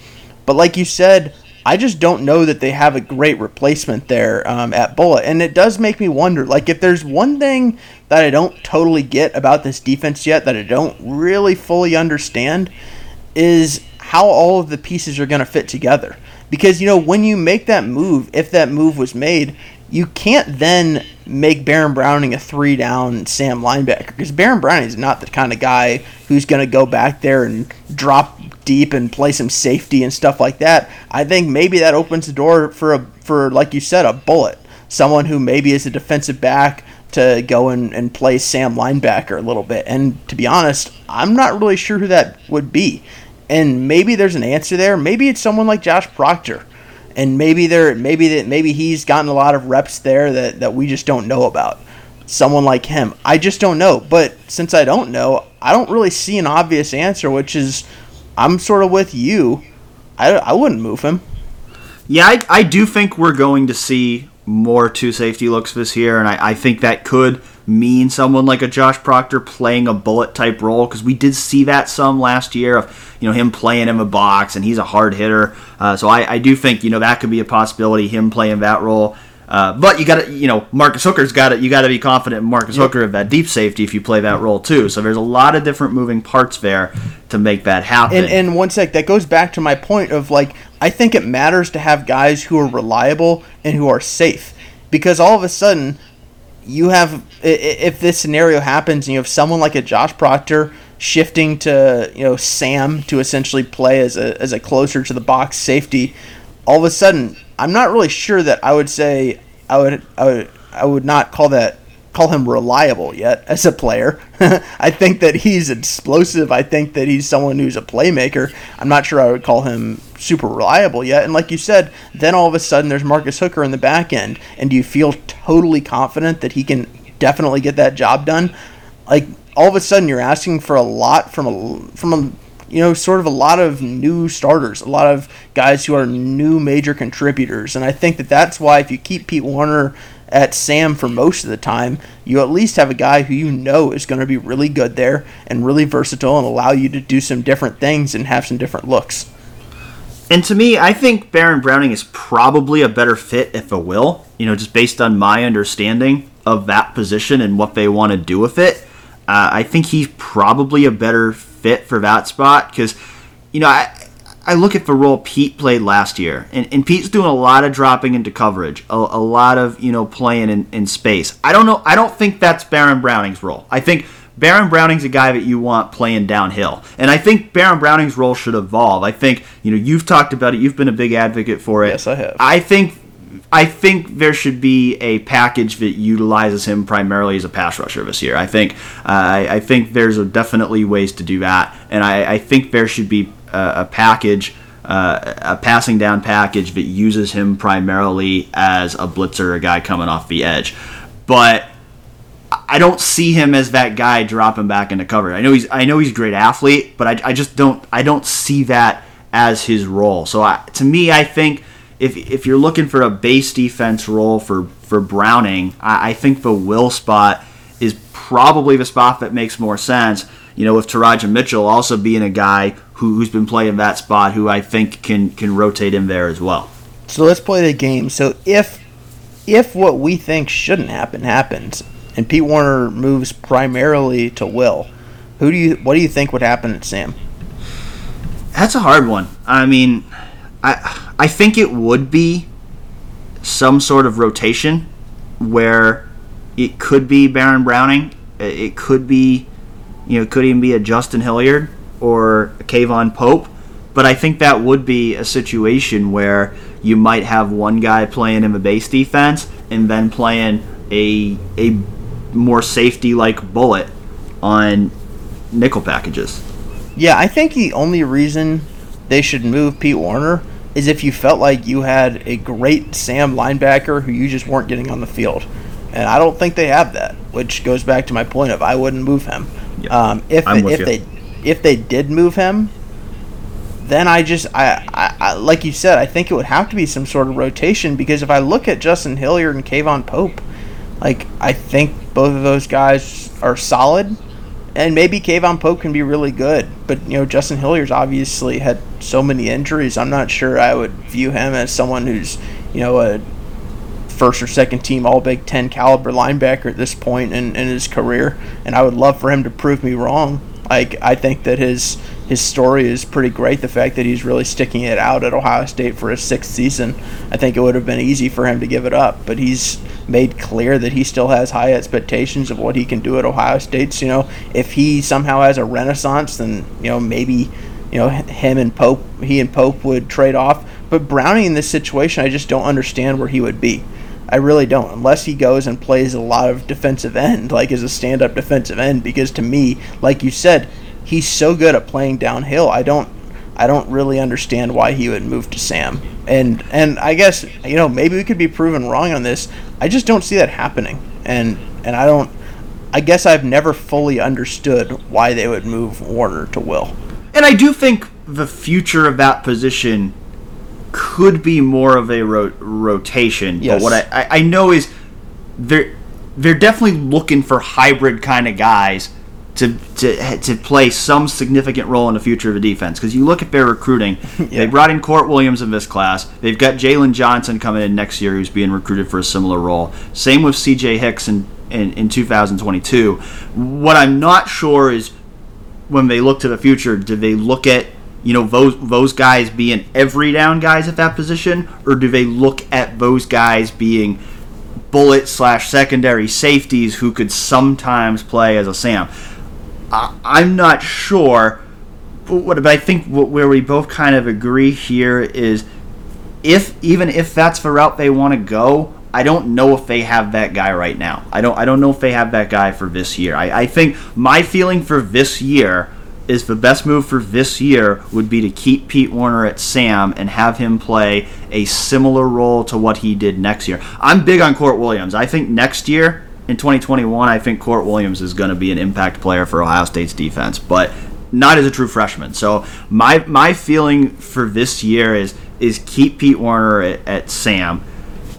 But like you said, I just don't know that they have a great replacement there um, at Bullet. And it does make me wonder, like, if there's one thing that I don't totally get about this defense yet, that I don't really fully understand, is how all of the pieces are going to fit together. Because, you know, when you make that move, if that move was made, you can't then make Baron Browning a three down Sam linebacker because Baron Browning is not the kind of guy who's going to go back there and drop deep and play some safety and stuff like that. I think maybe that opens the door for a for like you said a bullet, someone who maybe is a defensive back to go and, and play Sam linebacker a little bit. And to be honest, I'm not really sure who that would be. And maybe there's an answer there. Maybe it's someone like Josh Proctor. And maybe there maybe that maybe he's gotten a lot of reps there that, that we just don't know about. Someone like him. I just don't know. But since i don't know i don't really see an obvious answer which is i'm sort of with you. I, I wouldn't move him. Yeah I, I do think we're going to see more two safety looks this year and I, I think that could mean someone like a Josh Proctor playing a bullet type role because we did see that some last year of you know him playing in the box and he's a hard hitter. Uh, so I, I do think you know that could be a possibility him playing that role. Uh, but you got to, you know, Marcus Hooker's got to, you got to be confident in Marcus yep. Hooker of that deep safety if you play that role too. So there's a lot of different moving parts there to make that happen. And, and one sec, that goes back to my point of like, I think it matters to have guys who are reliable and who are safe because all of a sudden you have if this scenario happens and you have someone like a Josh Proctor shifting to you know Sam to essentially play as a as a closer to the box safety, all of a sudden I'm not really sure that I would say I would I would I would not call that call him reliable yet as a player. [laughs] I think that he's explosive. I think that he's someone who's a playmaker. I'm not sure I would call him super reliable yet. And like you said, then all of a sudden there's Marcus Hooker in the back end, and do you feel totally confident that he can definitely get that job done? Like all of a sudden you're asking for a lot from a from a you know, sort of a lot of new starters, a lot of guys who are new major contributors. And I think that that's why if you keep Pete Werner at Sam for most of the time, you at least have a guy who you know is going to be really good there and really versatile and allow you to do some different things and have some different looks. And to me, I think Baron Browning is probably a better fit if a will, you know, just based on my understanding of that position and what they want to do with it. Uh, I think he's probably a better fit for that spot because, you know, I, I look at the role Pete played last year, and, and Pete's doing a lot of dropping into coverage, a, a lot of you know playing in, in space. I don't know. I don't think that's Baron Browning's role. I think Baron Browning's a guy that you want playing downhill, and I think Baron Browning's role should evolve. I think you know you've talked about it. You've been a big advocate for it. Yes, I have. I think I think there should be a package that utilizes him primarily as a pass rusher this year. I think uh, I, I, think there's definitely ways to do that, and I, I think there should be a, package. Uh, a passing down package that uses him primarily as a blitzer, a guy coming off the edge. But I don't see him as that guy dropping back into cover. I know he's I know he's a great athlete, but I, I just don't I don't see that as his role. So I, to me, I think if if you're looking for a base defense role for for Browning, I, I think the will spot is probably the spot that makes more sense. You know, with Teradja Mitchell also being a guy who, who's been playing that spot, who I think can can rotate him there as well. So let's play the game. So if if what we think shouldn't happen happens, and Pete Werner moves primarily to Will, who do you what do you think would happen at Sam? That's a hard one. I mean, I I think it would be some sort of rotation where it could be Baron Browning, it could be, you know, it could even be a Justin Hilliard or a K'Vaughan Pope. But I think that would be a situation where you might have one guy playing in the base defense and then playing a a more safety like bullet on nickel packages. Yeah, I think the only reason they should move Pete Werner is if you felt like you had a great Sam linebacker who you just weren't getting on the field. And I don't think they have that, which goes back to my point of I wouldn't move him. Yep. Um, if if you. they if they did move him, then I just I, I, I, like you said I think it would have to be some sort of rotation because if I look at Justin Hilliard and K'Vaughan Pope, like I think both of those guys are solid and maybe K'Vaughan Pope can be really good, but you know Justin Hilliard's obviously had so many injuries. I'm not sure I would view him as someone who's you know a first or second team All Big Ten caliber linebacker at this point in, in his career, and I would love for him to prove me wrong. Like I think that his his story is pretty great. The fact that he's really sticking it out at Ohio State for his sixth season, I think it would have been easy for him to give it up. But he's made clear that he still has high expectations of what he can do at Ohio State. So, you know, if he somehow has a renaissance, then you know maybe you know him and Pope, he and Pope would trade off. But Browning in this situation, I just don't understand where he would be. I really don't, unless he goes and plays a lot of defensive end, like as a stand-up defensive end. Because to me, like you said, he's so good at playing downhill. I don't I don't really understand why he would move to Sam. And and I guess you know maybe we could be proven wrong on this. I just don't see that happening. And and I don't. I guess I've never fully understood why they would move Werner to Will. And I do think the future of that position could be more of a ro- rotation. Yes. But what I, I, I know is they're they're definitely looking for hybrid kind of guys to, to, to play some significant role in the future of the defense. Because you look at their recruiting, [laughs] yeah. they brought in Kourt Williams in this class. They've got Jaylon Johnson coming in next year, who's being recruited for a similar role. Same with C.J. Hicks in, in, in 2022. What I'm not sure is when they look to the future, do they look at you know those those guys being every down guys at that position, or do they look at those guys being bullet slash secondary safeties who could sometimes play as a Sam. I, I'm not sure, but what I think where we both kind of agree here is if even if that's the route they want to go, I don't know if they have that guy right now. I don't I don't know if they have that guy for this year. I, I think my feeling for this year is the best move for this year would be to keep Pete Werner at Sam and have him play a similar role to what he did next year. I'm big on Kourt Williams. I think next year in 2021, I think Kourt Williams is going to be an impact player for Ohio State's defense, but not as a true freshman. So my my feeling for this year is is keep Pete Werner at, at Sam.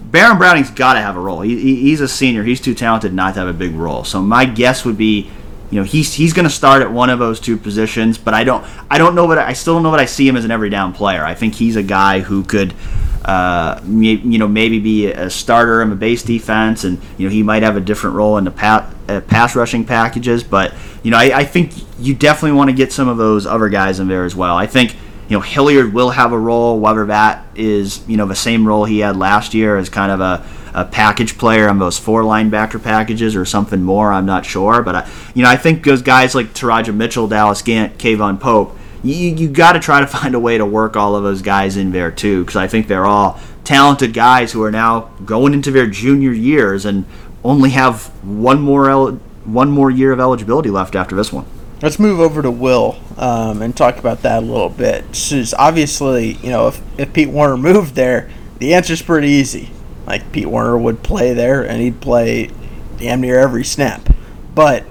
Baron Browning's got to have a role. He, he, he's a senior. He's too talented not to have a big role. So my guess would be you know he's he's going to start at one of those two positions, but I don't I don't know what I still don't know what I see him as an every down player. I think he's a guy who could. Uh, you know, maybe be a starter in the base defense, and you know he might have a different role in the pat, uh, pass rushing packages. But you know, I, I think you definitely want to get some of those other guys in there as well. I think you know Hilliard will have a role, whether that is you know the same role he had last year as kind of a a package player on those four linebacker packages or something more. I'm not sure, but I, you know I think those guys like Teradja Mitchell, Dallas Gant, K'Vaughan Pope, you you got to try to [laughs] find a way to work all of those guys in there too, because I think they're all talented guys who are now going into their junior years and only have one more el- one more year of eligibility left after this one. Let's move over to Will um, and talk about that a little bit. So obviously, you know, if, if Pete Werner [laughs] moved there, the answer's pretty easy. Like Pete Werner would play there, and he'd play damn near every snap. But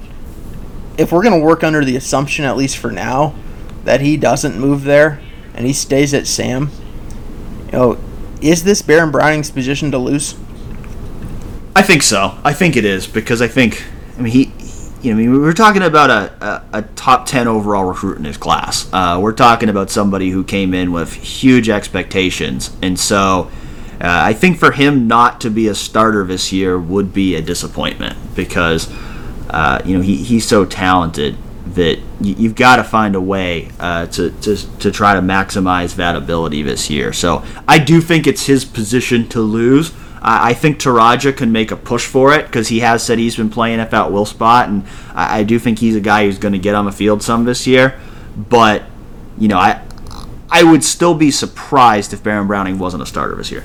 if we're going to work under the assumption, at least for now, that he doesn't move there and he stays at Sam, you know, is this Baron Browning's position to lose? I think so. I think it is because I think I mean he. You know, I mean, we're talking about a, a, a, top 10 overall recruit in his class. Uh, we're talking about somebody who came in with huge expectations. And so I think for him not to be a starter this year would be a disappointment because uh, you know he, he's so talented that you, have got to find a way uh, to, to, to try to maximize that ability this year. So I do think it's his position to lose. I think Teradja can make a push for it because he has said he's been playing at that will spot, and I, I do think he's a guy who's going to get on the field some this year. But you know, I I would still be surprised if Baron Browning wasn't a starter this year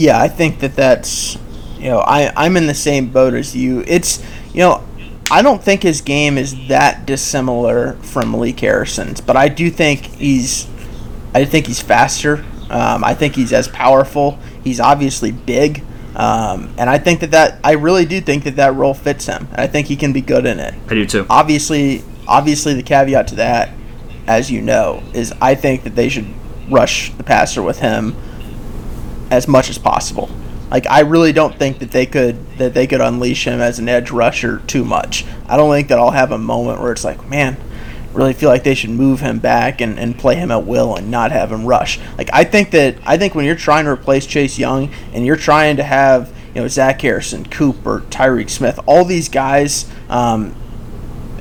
yeah, I think that that's you know I I'm in the same boat as you. It's you know I don't think his game is that dissimilar from Malik Harrison's, but I do think he's I think he's faster. Um, I think he's as powerful. He's obviously big. Um, and I think that, that I really do think that that role fits him. I think he can be good in it. I do too. Obviously, obviously the caveat to that, as you know, is I think that they should rush the passer with him as much as possible. Like I really don't think that they could that they could unleash him as an edge rusher too much. I don't think that I'll have a moment where it's like, man, really feel like they should move him back and, and play him at will and not have him rush. Like I think that I think when you're trying to replace Chase Young and you're trying to have you know Zach Harrison, Cooper, Tyreke Smith, all these guys um,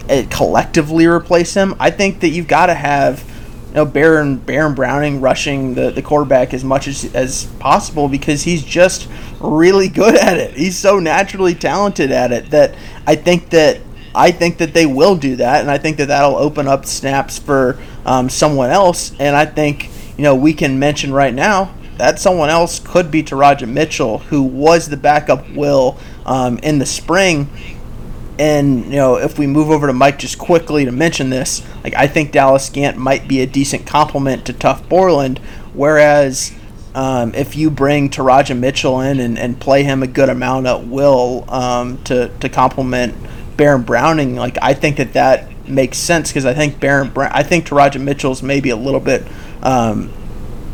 eh, collectively replace him, I think that you've got to have you know Baron Baron Browning rushing the, the quarterback as much as as possible because he's just really good at it. He's so naturally talented at it that I think that I think that they will do that, and I think that that'll open up snaps for um, someone else. And I think you know we can mention right now that someone else could be Teradja Mitchell, who was the backup will um, in the spring and you know, if we move over to Mike just quickly to mention this, like I think Dallas Gant might be a decent complement to Tuf Borland, whereas um, if you bring Teradja Mitchell in and, and play him a good amount at will um, to to complement Baron Browning, like I think that that makes sense because I think Baron Brown, I think Teradja Mitchell's maybe a little bit um,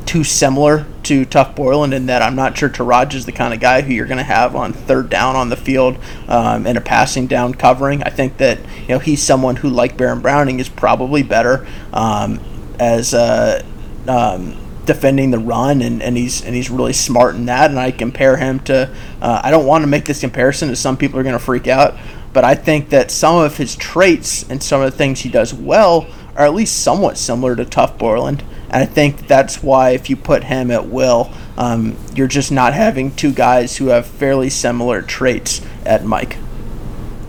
too similar to Tuf Borland in that I'm not sure Taraj is the kind of guy who you're going to have on third down on the field um, in a passing down covering. I think that you know he's someone who, like Baron Browning, is probably better um, as uh, um, defending the run, and, and he's and he's really smart in that. And I compare him to. Uh, I don't want to make this comparison, as some people are going to freak out, but I think that some of his traits and some of the things he does well are at least somewhat similar to Tuf Borland. And I think that's why if you put him at will, um, you're just not having two guys who have fairly similar traits at Mike.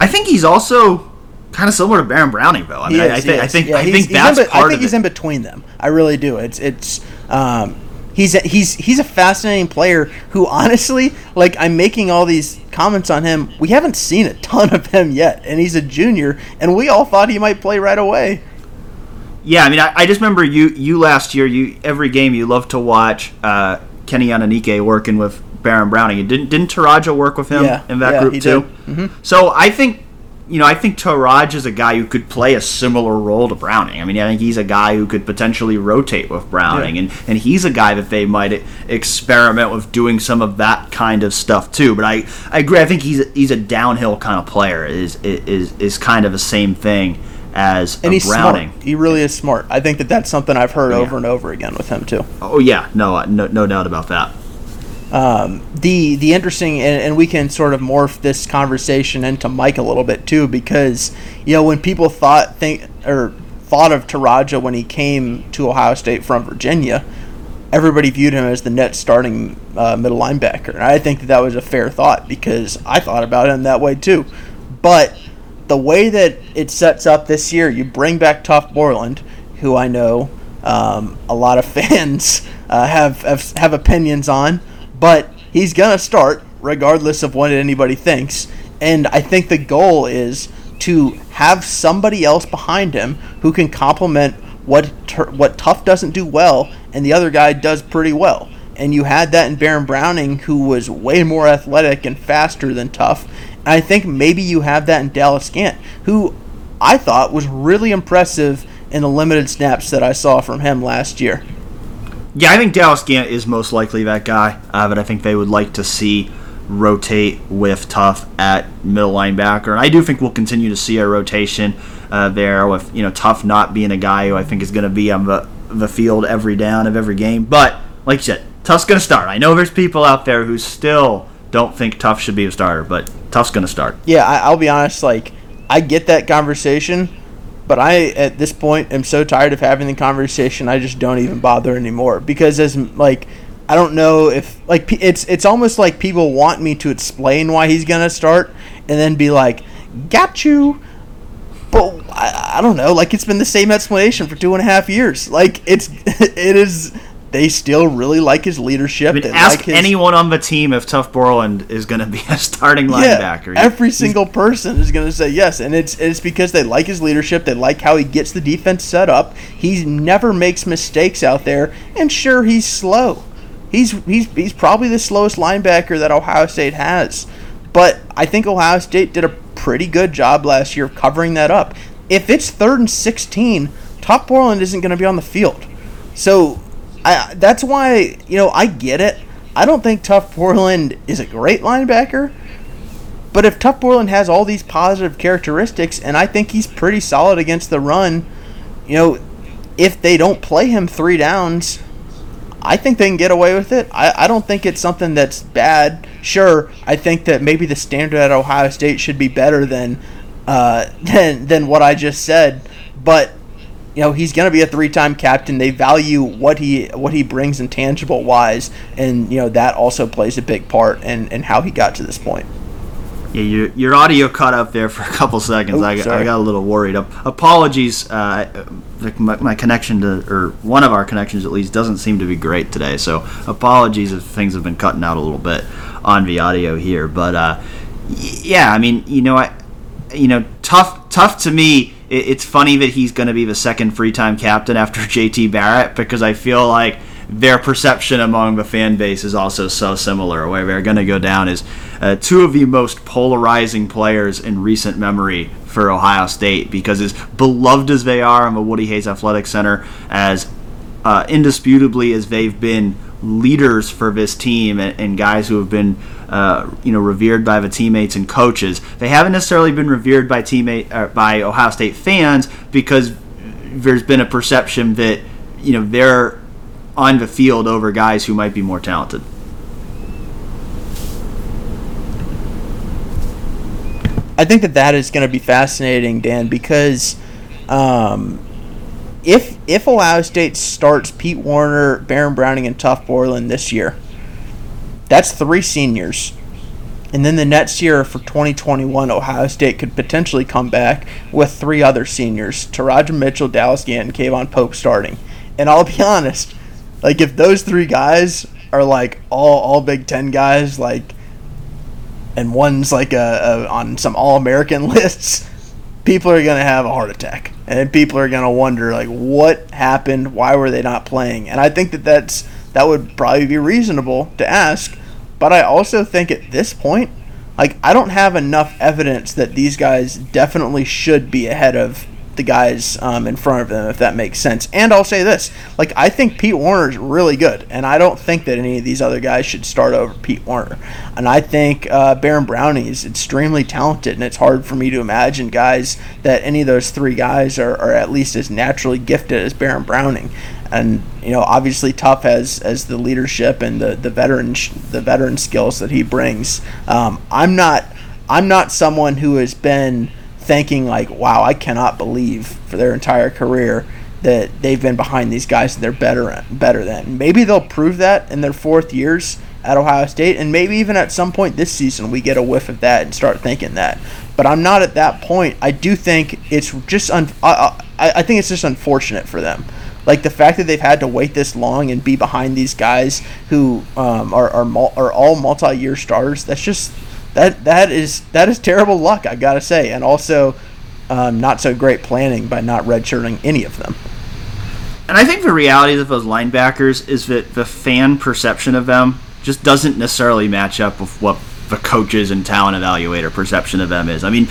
I think he's also kind of similar to Baron Browning, though. I mean, He I, I is, think I think Yeah, I think that's in, part I think he's it. in between them. I really do. It's it's um, he's a, he's he's a fascinating player who honestly, like I'm making all these comments on him. We haven't seen a ton of him yet, and he's a junior, and we all thought he might play right away. Yeah, I mean, I, I just remember you you last year. You every game you loved to watch uh, Kenny Anunike working with Baron Browning. And didn't didn't Teradja work with him Yeah, in that yeah, group he too? did. Mm-hmm. So I think you know I think Taraj is a guy who could play a similar role to Browning. I mean, I think he's a guy who could potentially rotate with Browning, Yeah. and and he's a guy that they might experiment with doing some of that kind of stuff too. But I I agree. I think he's a, he's a downhill kind of player. Is is is kind of the same thing as And a he's Browning. smart. He really is smart. I think that that's something I've heard Yeah. over and over again with him too. Oh yeah, no, no, no doubt about that. um, the the interesting and, and we can sort of morph this conversation into Mike a little bit too because you know when people thought think or thought of Teradja when he came to Ohio State from Virginia, everybody viewed him as the net starting uh, middle linebacker. And I think that that was a fair thought because I thought about him that way too. But the way that it sets up this year, you bring back Tuf Borland, who I know um, a lot of [laughs] fans uh, have, have have opinions on, but he's gonna start regardless of what anybody thinks. And I think the goal is to have somebody else behind him who can complement what Tur- what Tuf doesn't do well, and the other guy does pretty well. And you had that in Baron Browning, who was way more athletic and faster than Tuf. I think maybe you have that in Dallas Gant, who I thought was really impressive in the limited snaps that I saw from him last year. Yeah, I think Dallas Gant is most likely that guy, uh, but I think they would like to see rotate with Tuf at middle linebacker, and I do think we'll continue to see a rotation uh, there with you know Tuf not being a guy who I think is going to be on the the field every down of every game. But like you said, Tuf's going to start. I know there's people out there who still don't think Tuf should be a starter, but Tuf's going to start. Yeah, I, I'll be honest. Like, I get that conversation, but I at this point am so tired of having the conversation. I just don't even bother anymore because as like I don't know if like it's it's almost like people want me to explain why he's gonna start and then be like, "Got you." But I, I don't know. Like it's been the same explanation for two and a half years. Like it's [laughs] it is. They still really like his leadership. I mean, ask like his, anyone on the team if Tuf Borland is going to be a starting linebacker. yeah, every single person is going to say yes, and it's it's because they like his leadership. They like how he gets the defense set up. He never makes mistakes out there, and sure, he's slow. He's he's he's probably the slowest linebacker that Ohio State has, but I think Ohio State did a pretty good job last year of covering that up. If it's third and sixteen, Tuf Borland isn't going to be on the field, so I that's why you know I get it. I don't think Tuf Borland is a great linebacker. But if Tuf Borland has all these positive characteristics, and I think he's pretty solid against the run, you know, if they don't play him three downs, I think they can get away with it. I, I don't think it's something that's bad. Sure, I think that maybe the standard at Ohio State should be better than uh, [laughs] than than what I just said. But you know, he's going to be a three-time captain. They value what he what he brings intangible wise, and you know that also plays a big part in, in how he got to this point. Yeah, your, your audio cut up there for a couple seconds. Oh, I, I got a little worried. Ap- Apologies. Uh, my, my connection to, or one of our connections at least, doesn't seem to be great today. So apologies if things have been cutting out a little bit on the audio here. But uh, yeah, I mean, you know, I, you know, Tuf, Tuf to me. It, it's funny that he's going to be the second free-time captain after [laughs] JT Barrett because I feel like their perception among the fan base is also so similar. Where they're going to go down is uh, two of the most polarizing players in recent memory for Ohio State because as beloved as they are on the Woody Hayes Athletic Center, as uh, indisputably as they've been leaders for this team and, and guys who have been uh, you know revered by the teammates and coaches, they haven't necessarily been revered by teammate uh, by Ohio State fans because there's been a perception that you know they're on the field over guys who might be more talented. I think that that is going to be fascinating, Dan, because um, if if Ohio State starts Pete Werner, Baron Browning, and Tuf Borland this year, That's three seniors. And then the next year for 2021, Ohio State could potentially come back with three other seniors Teradja Mitchell, Dallas and K'Vaughan Pope starting. And I'll be [laughs] honest, like if those three guys are like all all Big Ten guys, like, and one's like a, a on some All American [laughs] lists, people are gonna have a heart attack, and people are gonna wonder like what happened, why were they not playing? And I think that that's that would probably be reasonable to ask, but I also think at this point, like I don't have enough evidence that these guys definitely should be ahead of the guys um, in front of them, if that makes sense. And I'll say this: like I think Pete Werner is really good, and I don't think that any of these other guys should start over Pete Werner. And I think uh, Baron Browning is extremely talented, and it's hard for me to imagine guys that any of those three guys are, are at least as naturally gifted as Baron Browning. And you know, obviously, Tuf has as the leadership and the the veteran the veteran skills that he brings. Um, I'm not I'm not someone who has been thinking like, wow, I cannot believe for their entire career that they've been behind these guys and they're better better than. Maybe they'll prove that in their fourth years at Ohio State, and maybe even at some point this season we get a whiff of that and start thinking that. But I'm not at that point. I do think it's just un- I, I, I think it's just unfortunate for them. Like the fact that they've had to wait this long and be behind these guys who um, are are, mul- are all multi-year stars. That's just that that is that is terrible luck, I gotta say, and also um, not so great planning by not redshirting any of them. And I think the reality of those linebackers is that the fan perception of them just doesn't necessarily match up with what the coaches and talent evaluator perception of them is. I mean,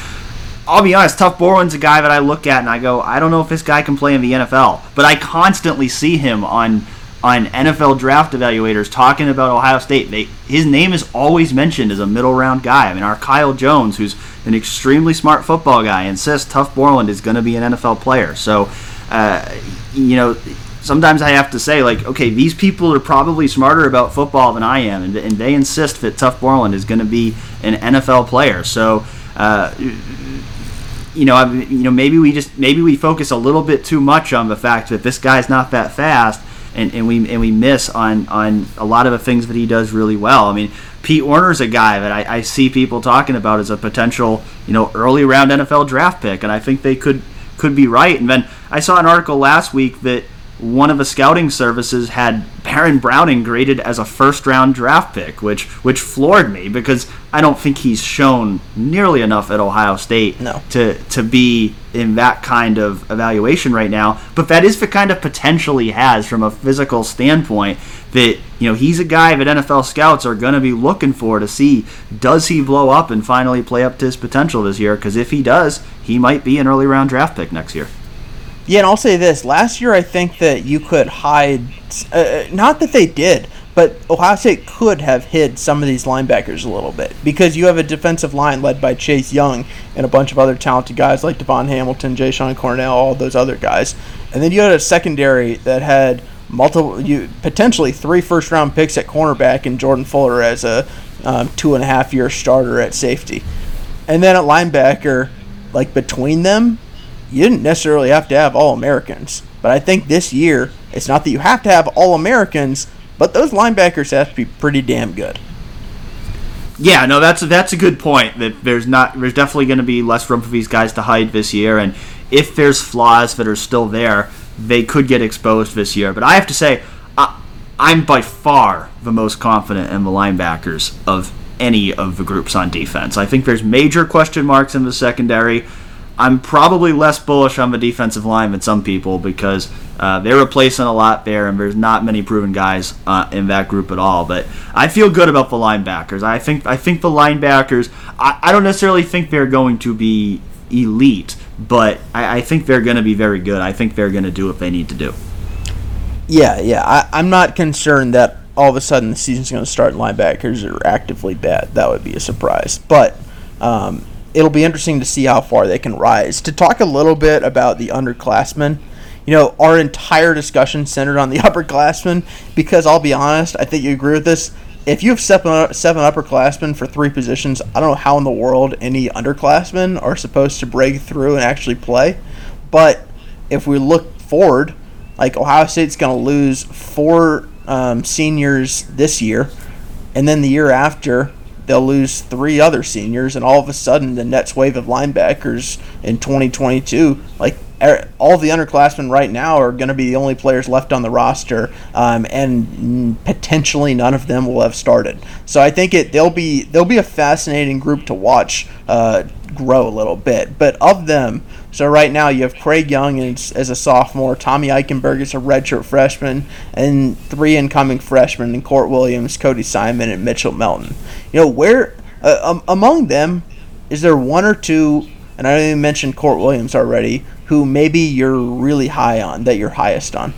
I'll be honest, Tuf Borland's a guy that I look at and I go, I don't know if this guy can play in the NFL, but I constantly see him on on NFL draft evaluators talking about Ohio State. They, his name is always mentioned as a middle round guy. I mean, our Kyle Jones, who's an extremely smart football guy, insists Tuf Borland is going to be an NFL player. So, uh, you know, sometimes I have to say, like, okay, these people are probably smarter about football than I am, and, and they insist that Tuf Borland is going to be an NFL player. So, uh, you know, I, you know, maybe we just maybe we focus a little bit too much on the fact that this guy's not that fast and, and we and we miss on on a lot of the things that he does really well. I mean, Pete Werner's a guy that I, I see people talking about as a potential you know early round NFL draft pick, and I think they could could be right. And then I saw an article last week that one of the scouting services had Baron Browning graded as a first round draft pick, which which floored me because I don't think he's shown nearly enough at Ohio State no. to to be in that kind of evaluation right now. But that is the kind of potential he has from a physical standpoint that you know he's a guy that NFL scouts are going to be looking for to see does he blow up and finally play up to his potential this year because if he does, he might be an early round draft pick next year. Yeah, and I'll say this: last year, I think that you could hide. Uh, uh, not that they did, but Ohio State could have hid some of these linebackers a little bit because you have a defensive line led by Chase Young and a bunch of other talented guys like DaVon Hamilton, Jashon Cornell, all those other guys, and then you had a secondary that had multiple, you potentially three first round picks at cornerback and Jordan Fuller as a um, two and a half year starter at safety, and then at linebacker, like between them, you didn't necessarily have to have all Americans. But I think this year, it's not that you have to have all Americans, but those linebackers have to be pretty damn good. Yeah, no, that's that's a good point. That there's not there's definitely going to be less room for these guys to hide this year, and if there's flaws that are still there, they could get exposed this year. But I have to say, I, I'm by far the most confident in the linebackers of any of the groups on defense. I think there's major question marks in the secondary. I'm probably less bullish on the defensive line than some people because uh, they're replacing a lot there, and there's not many proven guys uh, in that group at all. But I feel good about the linebackers. I think I think the linebackers. I, I don't necessarily think they're going to be elite, but I, I think they're going to be very good. I think they're going to do what they need to do. Yeah, yeah. I, I'm not concerned that all of a sudden the season's going to start and linebackers are actively bad. That would be a surprise. But um, it'll be interesting to see how far they can rise. To talk a little bit about the underclassmen, you know, our entire discussion centered on the [laughs] upperclassmen because I'll be honest, I think you agree with this. If you have seven, seven upperclassmen for three positions, I don't know how in the world any underclassmen are supposed to break through and actually play. But if we look forward, like Ohio State's going to lose four um, seniors this year and then the year after they'll lose three other seniors, and all of a sudden the Nets wave of linebackers in 2022, like er, all the underclassmen right now are going to be the only players left on the roster, um, and potentially none of them will have started. So I think it they'll be they'll be a fascinating group to watch uh, grow a little bit. But of them, so right now you have Craig Young as, as a sophomore, Tommy Eichenberg is a redshirt freshman, and three incoming freshmen, and Kourt Williams, Cody Simon, and Mitchell Melton. You know where uh, um, among them is there one or two, and I didn't even mentioned Kourt Williams already, who maybe you're really high on, that you're highest on.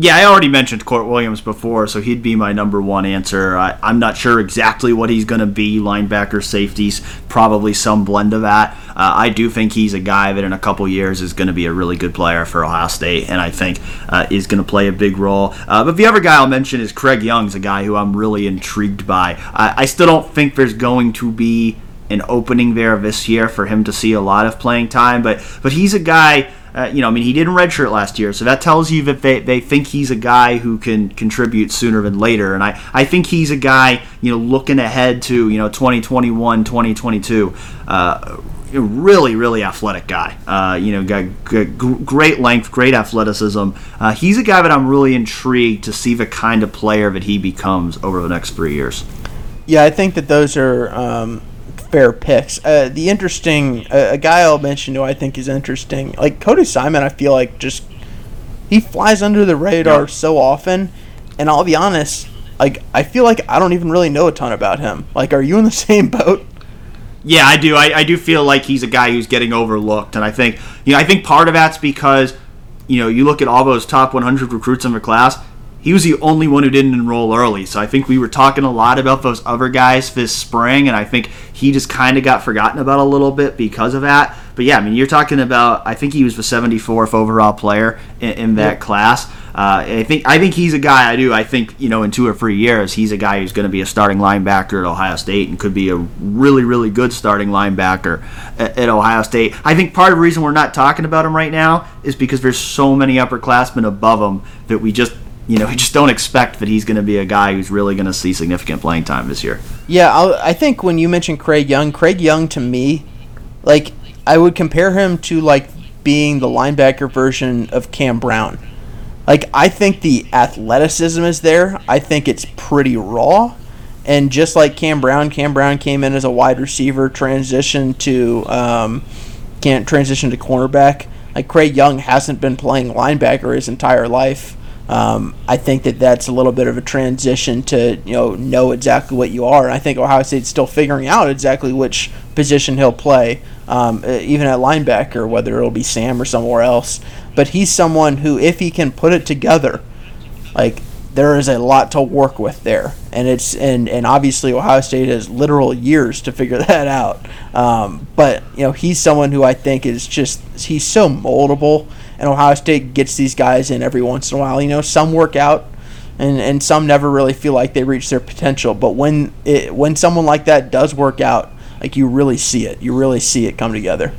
Yeah, I already mentioned Kourt Williams before, so he'd be my number one answer. I, am not sure exactly what he's going to be linebacker, safeties, probably some blend of that. Uh, I do think he's a guy that in a couple years is going to be a really good player for Ohio State, and I think uh, is going to play a big role. Uh, but the other guy I'll mention is Craig Young's a guy who I'm really intrigued by. I, I still don't think there's going to be an opening there this year for him to see a lot of playing time, but but he's a guy uh, you know, I mean, he didn't redshirt last year, so that tells you that they, they think he's a guy who can contribute sooner than later. And I, I think he's a guy, you know, looking ahead to, you know, 2021, 2022. Uh, really, really athletic guy. Uh, you know, got g- great length, great athleticism. Uh, he's a guy that I'm really intrigued to see the kind of player that he becomes over the next three years. Yeah, I think that those are um, fair picks. Uh, the interesting, uh, a guy I'll mention who I think is interesting, like Cody Simon, I feel like just he flies under the radar yep. so often, and I'll be honest, like I feel like I don't even really know a ton about him. Like, are you in the [laughs] same boat? Yeah, I do. I, I do feel like he's a guy who's getting overlooked, and I think you know I think part of that's because you know you look at all those top 100 recruits in the class he was the only one who didn't enroll early. So I think we were talking a lot about those other guys this spring, and I think he just kind of got forgotten about a little bit because of that. But yeah, I mean, you're talking about. I think he was the 74th overall player in, in that yep. class. Uh, I think I think he's a guy I do. I think you know in two or three years he's a guy who's going to be a starting linebacker at Ohio State and could be a really really good starting linebacker at, at, Ohio State. I think part of the reason we're not talking about him right now is because there's so many upperclassmen above him that we just you know, we just don't expect that he's going to be a guy who's really going to see significant playing time this year. Yeah, I'll, i think when you mentioned Craig Young, Craig Young to me, like I would compare him to like being the linebacker version of Cam Brown. Like I think the athleticism is there. I think it's pretty raw. And just like Cam Brown, Cam Brown came in as a wide receiver, transition to um, can't transition to cornerback. Like Craig Young hasn't been playing linebacker his entire life. Um, I think that that's a little bit of a transition to you know know exactly what you are. And I think Ohio State's still figuring out exactly which position he'll play, um, even at linebacker, whether it'll be Sam or somewhere else. But he's someone who, if he can put it together, like there is a lot to work with there, and it's and and obviously Ohio State has literal years to figure [laughs] that out. Um, but you know he's someone who I think is just he's so moldable and Ohio State gets these guys in every once in a while. You know, some work out, and and some never really feel like they reach their potential. But when it when someone like that does work out, like you really see it, you really see it come together.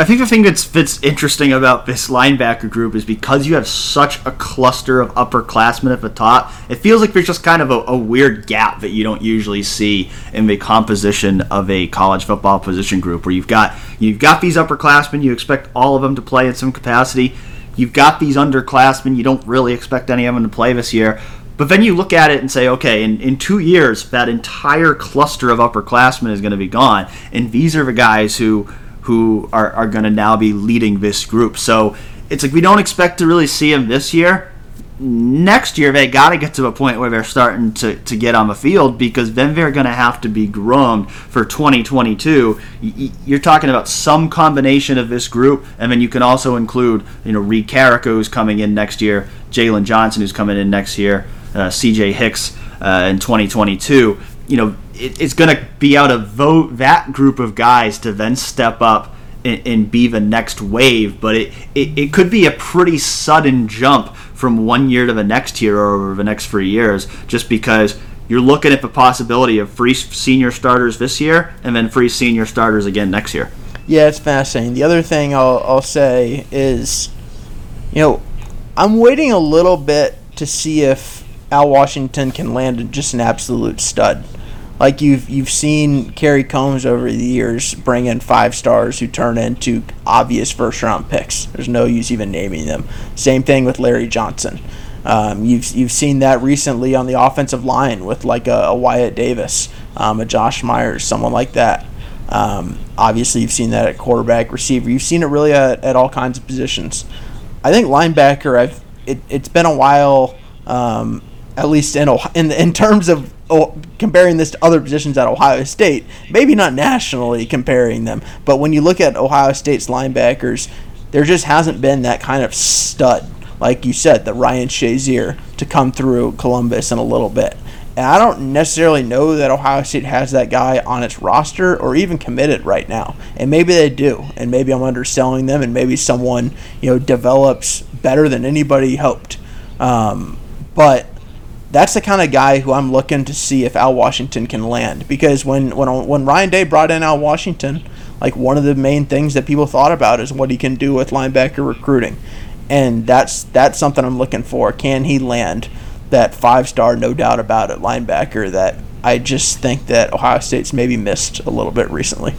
I think the thing that's that's interesting about this linebacker group is because you have such a cluster of upperclassmen at the top, it feels like there's just kind of a, a, weird gap that you don't usually see in the composition of a college football position group, where you've got you've got these upperclassmen, you expect all of them to play in some capacity. You've got these underclassmen, you don't really expect any of them to play this year. But then you look at it and say, okay, in, in two years, that entire cluster of upperclassmen is going to be gone. And these are the guys who who are, are going to now be leading this group. So it's like we don't expect to really see them this year. Next year, they got to get to a point where they're starting to, to get on the field because then they're going to have to be groomed for 2022. You're talking about some combination of this group, and then you can also include, you know, Reed Carrico, who's coming in next year, Jalen Johnson, who's coming in next year, uh, CJ Hicks uh, in 2022 you know, it, it's going to be out of vote that group of guys to then step up and, and be the next wave. But it, it, it, could be a pretty sudden jump from one year to the next year or over the next three years, just because you're looking at the possibility of free senior starters this year and then free senior starters again next year. Yeah, it's fascinating. The other thing I'll, I'll say is, you know, I'm waiting a little bit to see if Al Washington can land just an absolute stud. Like you've you've seen Kerry Coombs over the years bring in five stars who turn into obvious first round picks. There's no use even naming them. Same thing with Larry Johnson. Um, you've you've seen that recently on the offensive line with like a, a Wyatt Davis, um, a Josh Myers, someone like that. Um, obviously, you've seen that at quarterback, receiver. You've seen it really at, at all kinds of positions. I think linebacker. I've it, it's been a while, um, at least in in in terms of oh, comparing this to other positions at Ohio State. Maybe not nationally comparing them, but when you look at Ohio State's linebackers, there just hasn't been that kind of stud, like you said, the Ryan Shazier to come through Columbus in a little bit. And I don't necessarily know that Ohio State has that guy on its roster or even committed right now. And maybe they do. And maybe I'm underselling them. And maybe someone, you know, develops better than anybody hoped. Um, but that's the kind of guy who I'm looking to see if Al Washington can land. Because when, when, when Ryan Day brought in Al Washington, like one of the main things that people thought about is what he can do with linebacker recruiting. And that's that's something I'm looking for. Can he land? that five star, no doubt about it, linebacker that I just think that Ohio State's maybe missed a little bit recently.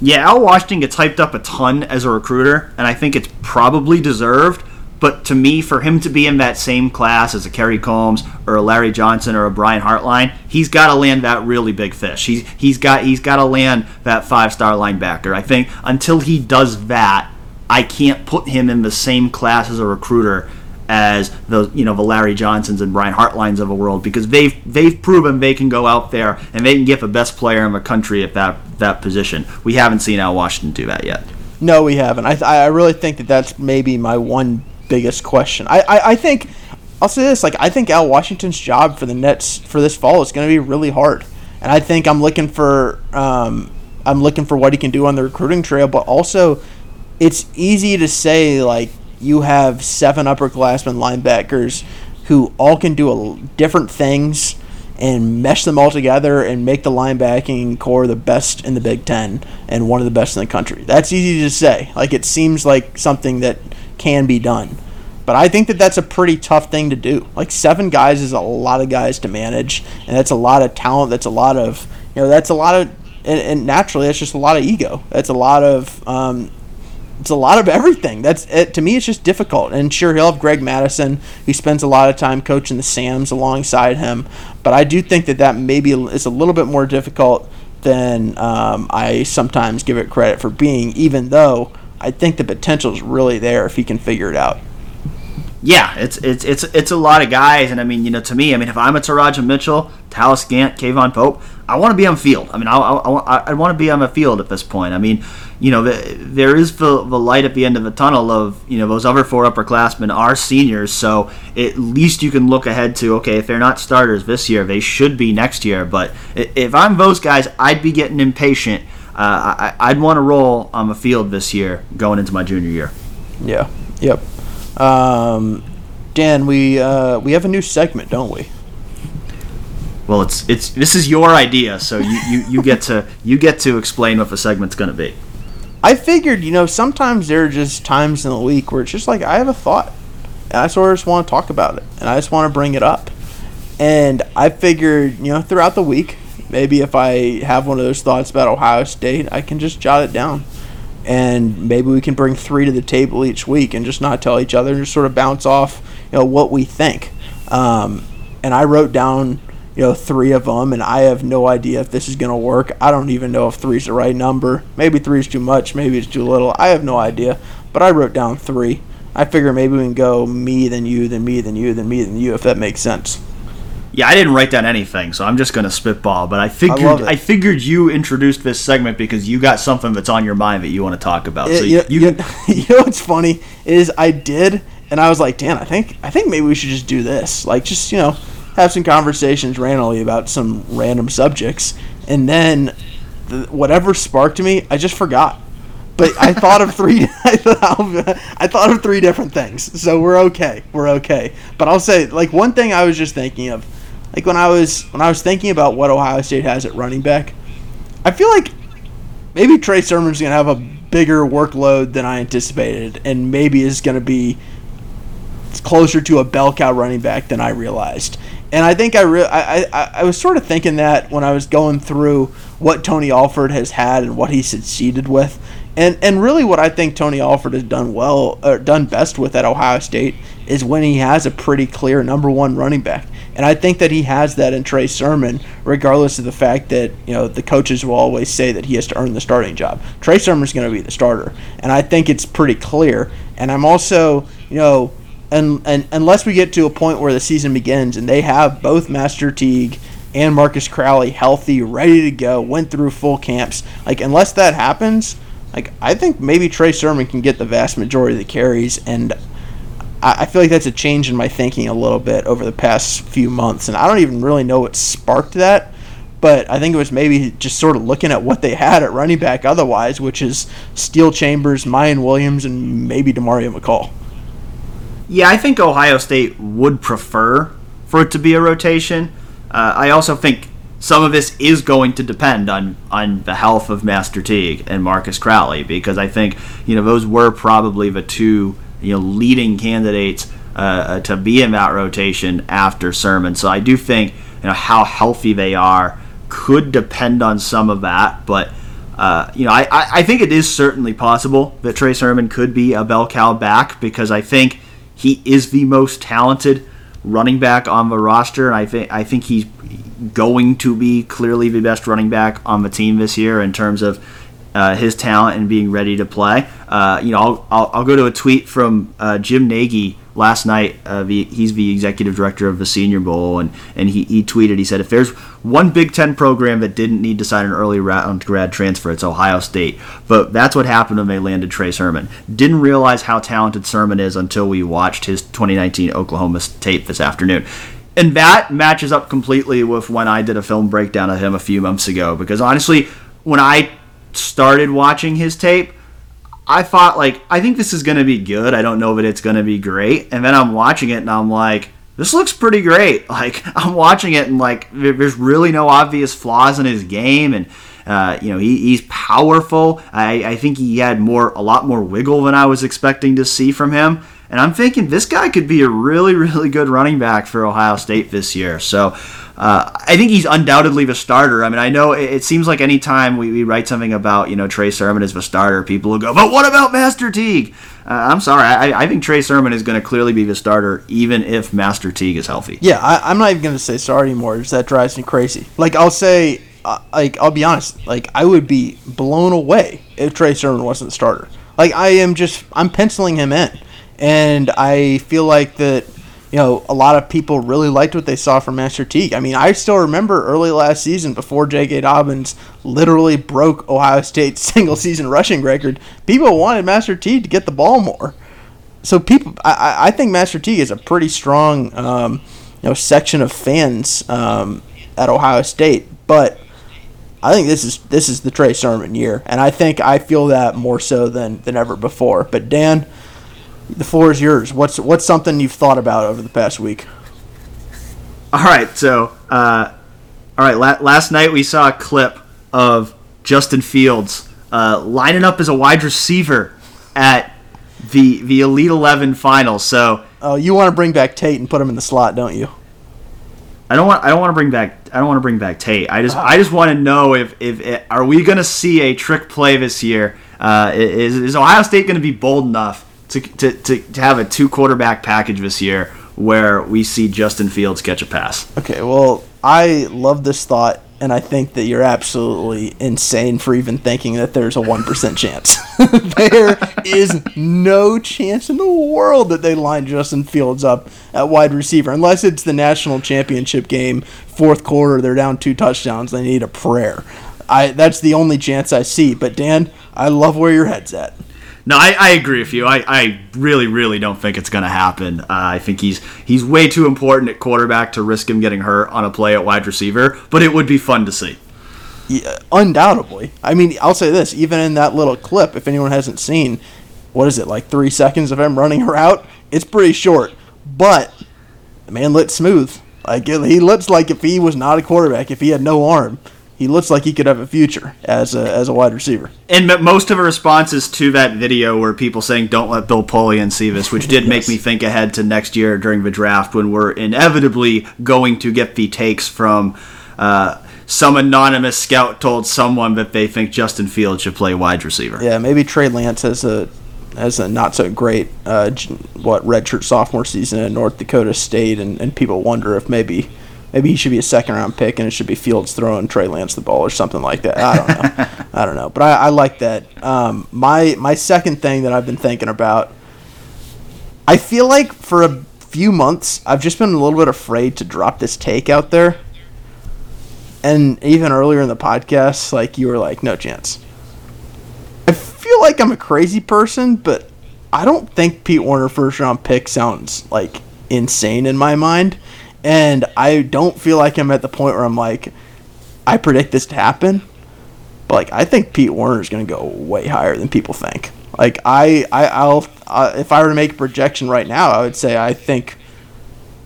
Yeah, Al Washington gets hyped up a ton as a recruiter, and I think it's probably deserved. But to me, for him to be in that same class as a Kerry Coombs or a Larry Johnson or a Brian Hartline, he's got to land that really big fish. He's he's got he's got to land that five star linebacker. I think until he does that, I can't put him in the same class as a recruiter as the you know the Larry Johnsons and Brian Hartlines of the world because they've they've proven they can go out there and they can get the best player in the country at that that position. We haven't seen Al Washington do that yet. No, we haven't. I I really think that that's maybe my one biggest question. I I, I think I'll say this like I think Al Washington's job for the Nets for this fall is going to be really hard, and I think I'm looking for um, I'm looking for what he can do on the recruiting trail, but also it's easy to say like you have seven upperclassmen linebackers who all can do a, different things and mesh them all together and make the linebacking corps the best in the Big Ten and one of the best in the country. That's easy to say. Like it seems like something that can be done. But I think that that's a pretty tough thing to do. Like seven guys is a lot of guys to manage, and that's a lot of talent. That's a lot of you know. That's a lot of and, and naturally, that's just a lot of ego. That's a lot of um, it's a lot of everything. That's it, to me. It's just difficult. And sure, he'll have Greg Mattison, who spends a lot of time coaching the Sams alongside him. But I do think that that maybe is a little bit more difficult than um, I sometimes give it credit for being. Even though I think the potential is really there if he can figure it out. Yeah, it's it's it's it's a lot of guys, and I mean, you know, to me, I mean, if I'm a Teradja Mitchell, Dallas Gant, K'Vaughan Pope, I want to be on field. I mean, I, I, I want to be on the field at this point. I mean, you know, the, there is the, the light at the end of the tunnel of, you know, those other four upperclassmen are seniors, so at least you can look ahead to, okay, if they're not starters this year, they should be next year. But if I'm those guys, I'd be getting impatient. Uh, I, would want to roll on the field this year going into my junior year. Yeah, yep. Um, Dan, we uh, we have a new segment, don't we? Well, it's it's this is your idea, so you, you, you get to you get to explain what the segment's going to be. I figured, you know, sometimes there are just times in the week where it's just like I have a thought, and I sort of just want to talk about it, and I just want to bring it up. And I figured, you know, throughout the week, maybe if I have one of those thoughts about Ohio State, I can just jot it down. And maybe we can bring three to the table each week and just not tell each other and just sort of bounce off you know what we think. Um, and i wrote down you know three of them and i have no idea if this is going to work. I don't even know if three is the right number. Maybe three is too much maybe it's too little. I have no idea. But i wrote down three. I figure maybe we can go me then you then me then you then me then you if that makes sense yeah, I didn't write down anything, so I'm just gonna spitball. But I figured I, I, figured you introduced this segment because you got something that's on your mind that you want to talk about. It, so you, you, you, [laughs] you know what's funny is I did, and I was like, Dan, I think I think maybe we should just do this. Like, just you know, have some conversations randomly about some random subjects, and then the, whatever sparked me, I just forgot. But I [laughs] thought of three. [laughs] I thought, of, I thought of three different things, so we're okay. We're okay. But I'll say, like one thing I was just thinking of like when I was when I was thinking about what Ohio State has at running back, I feel like maybe Trey Sermon's gonna have a bigger workload than I anticipated, and maybe is gonna be closer to a bell cow running back than I realized. And I think I, re- I, I, I was sort of thinking that when I was going through what Tony Alford has had and what he succeeded with. And, and really, what I think Tony Alford has done well, or done best with at Ohio State, is when he has a pretty clear number one running back. And I think that he has that in Trey Sermon, regardless of the fact that you know the coaches will always say that he has to earn the starting job. Trey Sermon's going to be the starter, and I think it's pretty clear. And I'm also, you know, and, and unless we get to a point where the season begins and they have both Master Teague and Marcus Crowley healthy, ready to go, went through full camps, like unless that happens, like I think maybe Trey Sermon can get the vast majority of the carries, and I, I feel like that's a change in my thinking a little bit over the past few months, and I don't even really know what sparked that. But I think it was maybe just sort of looking at what they had at running back otherwise, which is Steele Chambers, Miyan Williams, and maybe Demario McCall. Yeah, I think Ohio State would prefer for it to be a rotation. Uh, I also think some of this is going to depend on on the health of Master Teague and Marcus Crowley because I think you know those were probably the two you know leading candidates uh, uh, to be in that rotation after Sermon. So I do think you know how healthy they are could depend on some of that, but. Uh, you know, I, I think it is certainly possible that Trey Sermon could be a bell cow back because I think he is the most talented running back on the roster, and I think I think he's going to be clearly the best running back on the team this year in terms of uh, his talent and being ready to play. Uh, you know, I'll, I'll, I'll, go to a tweet from uh, Jim Nagy last night. Uh, the, he's the executive director of the Senior Bowl, and, and he, he tweeted, he said, if there's one Big Ten program that didn't need to sign an early round grad transfer, it's Ohio State. But that's what happened when they landed Trey Sermon. Didn't realize how talented Sermon is until we watched his 2019 Oklahoma tape this afternoon. And that matches up completely with when I did a film breakdown of him a few months ago. Because honestly, when I started watching his tape, I thought like I think this is going to be good. I don't know that it's going to be great. And then I'm watching it and I'm like this looks pretty great. [laughs] Like I'm watching it and like there's really no obvious flaws in his game and uh, you know he, he's powerful. I, I think he had more a lot more wiggle than I was expecting to see from him. And I'm thinking this guy could be a really, really good running back for Ohio State this year. So uh, I think he's undoubtedly the starter. I mean, I know it, it seems like anytime we, we write something about, you know, Trey Sermon as the starter, people will go, but what about Master Teague? Uh, I'm sorry. I, I, think Trey Sermon is going to clearly be the starter, even if Master Teague is healthy. Yeah, I, am not even going to say sorry anymore. Just that drives me crazy. Like, I'll say, uh, like, I'll be honest. Like, I would be blown away if Trey Sermon wasn't the starter. Like, I am just, I'm penciling him in and I feel like that you know a lot of people really liked what they saw from Master Teague. I mean, I still remember early last season before J.K. Dobbins literally broke Ohio State's [laughs] single season rushing record. People wanted Master Teague to get the ball more. So people, I, I think Master Teague is a pretty strong um, you know section of fans um, at Ohio State, but. I think this is this is the Trey Sermon year, and I think I feel that more so than than ever before. But Dan, the floor is yours. What's what's something you've thought about over the past week? All right, so uh, all right. La- last night we saw a clip of Justin Fields uh, lining up as a wide receiver at the the Elite Eleven final. So, oh, you want to bring back Tate and put him in the slot, don't you? I don't want. I don't want to bring back. I don't want to bring back Tate. I just. I just want to know if if, if are we going to see a trick play this year? Uh, is is Ohio State going to be bold enough to, to, to, to have a two quarterback package this year where we see Justin Fields catch a pass. Okay, well, I love this thought, and I think that you're absolutely insane for even thinking that there's a 1% chance. [laughs] there is no chance in the world that they line Justin Fields up at wide receiver, unless it's the national championship game, fourth quarter, they're down two touchdowns, they need a prayer. I, that's the only chance I see. But, Dan, I love where your head's at. No, I, I agree with you. I, I really, really don't think it's going to happen. Uh, I think he's he's way too important at quarterback to risk him getting hurt on a play at wide receiver. But it would be fun to see. Yeah, undoubtedly. I mean, I'll say this: even in that little clip, if anyone hasn't seen, what is it like three seconds of him running [laughs] her out? It's pretty short, but the man lit smooth. Like he looks like if he was not a quarterback, if he had no arm, he looks like he could have a future as a as a wide receiver. And most of the responses to that video were people saying, "Don't let Bill Polian see this," which did yes. make me think ahead to next year during the draft when we're inevitably going to get the takes from. Uh, some anonymous scout told someone that they think Justin Fields should play wide receiver. Yeah, maybe Trey Lance has a has a not so great uh, what redshirt sophomore season at North Dakota State, and, and people wonder if maybe maybe he should be a second round pick and it should be Fields throwing Trey Lance the ball or something like that. I don't know. [laughs] I don't know, but I, I like that. Um, my my second thing that I've been thinking about, I feel like for a few months I've just been a little bit afraid to drop this take out there. And even earlier in the podcast, like you were like, no chance. I feel like I'm a crazy person, but I don't think Pete Werner first round pick sounds like insane in my mind. And I don't feel like I'm at the point where I'm like, I predict this to happen. But like, I think Pete Werner is going to go way higher than people think. Like, I, I, I'll, if I were to make a projection right now, I would say I think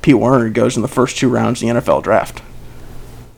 Pete Werner goes in the first two rounds of the NFL draft.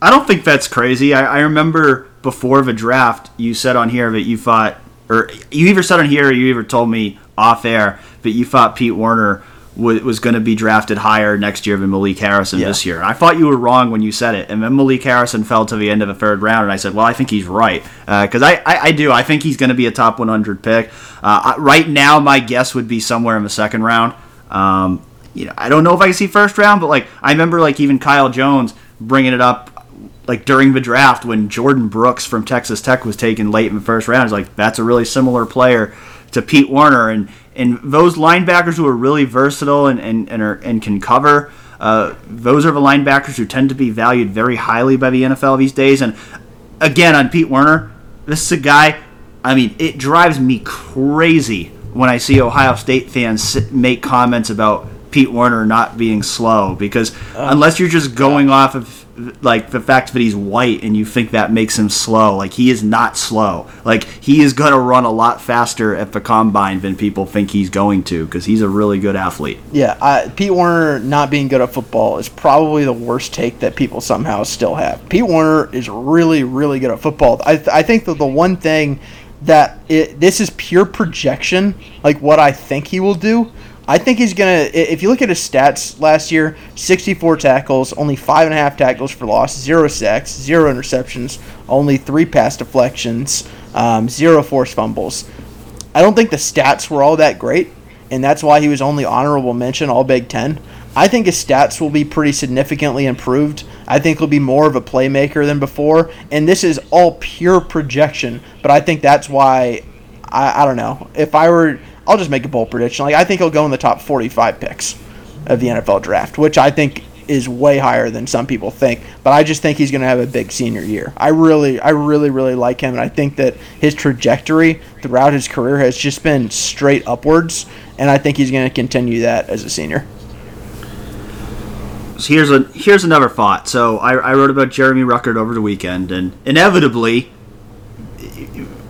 I don't think that's crazy. I, I remember before the draft, you said on here that you thought, or you either said on here or you either told me off air that you thought Pete Werner was, was going to be drafted higher next year than Malik Harrison yeah. this year. I thought you were wrong when you said it, and then Malik Harrison fell to the end of the third round, and I said, well, I think he's right because uh, I, I, I, do. I think he's going to be a top 100 pick. Uh, right now, my guess would be somewhere in the second round. Um, you know, I don't know if I can see first round, but like I remember, like even Kyle Jones bringing it up like during the draft when Jordyn Brooks from Texas Tech was taken late in the first round. It's like that's a really similar player to Pete Werner, and and those linebackers who are really versatile and and and, are, and can cover. Uh, those are the linebackers who tend to be valued very highly by the NFL these days. And again, on Pete Werner, this is a guy. I mean, it drives me crazy when I see Ohio State fans make comments about Pete Werner not being slow because uh, unless you're just going off of like the fact that he's white and you think that makes him slow. Like he is not slow. Like he is going to run a lot faster at the combine than people think he's going to because he's a really good athlete. Yeah, uh, Pete Werner not being good at football is probably the worst take that people somehow still have. Pete Werner is really, really good at football. I, I think that the one thing that it, this is pure projection, like what I think he will do. I think he's gonna. If you look at his stats last year, 64 tackles, only five and a half tackles for loss, zero sacks, zero interceptions, only three pass deflections, um, zero forced fumbles. I don't think the stats were all that great, and that's why he was only honorable mention All Big Ten. I think his stats will be pretty significantly improved. I think he'll be more of a playmaker than before, and this is all pure projection. But I think that's why I, I don't know if I were I'll just make a bold prediction. Like I think he'll go in the top 45 picks of the NFL draft, which I think is way higher than some people think. But I just think he's going to have a big senior year. I really, I really, really like him, and I think that his trajectory throughout his career has just been straight upwards, and I think he's going to continue that as a senior. So here's a here's another thought. So I, I wrote about Jeremy Ruckert over the weekend, and inevitably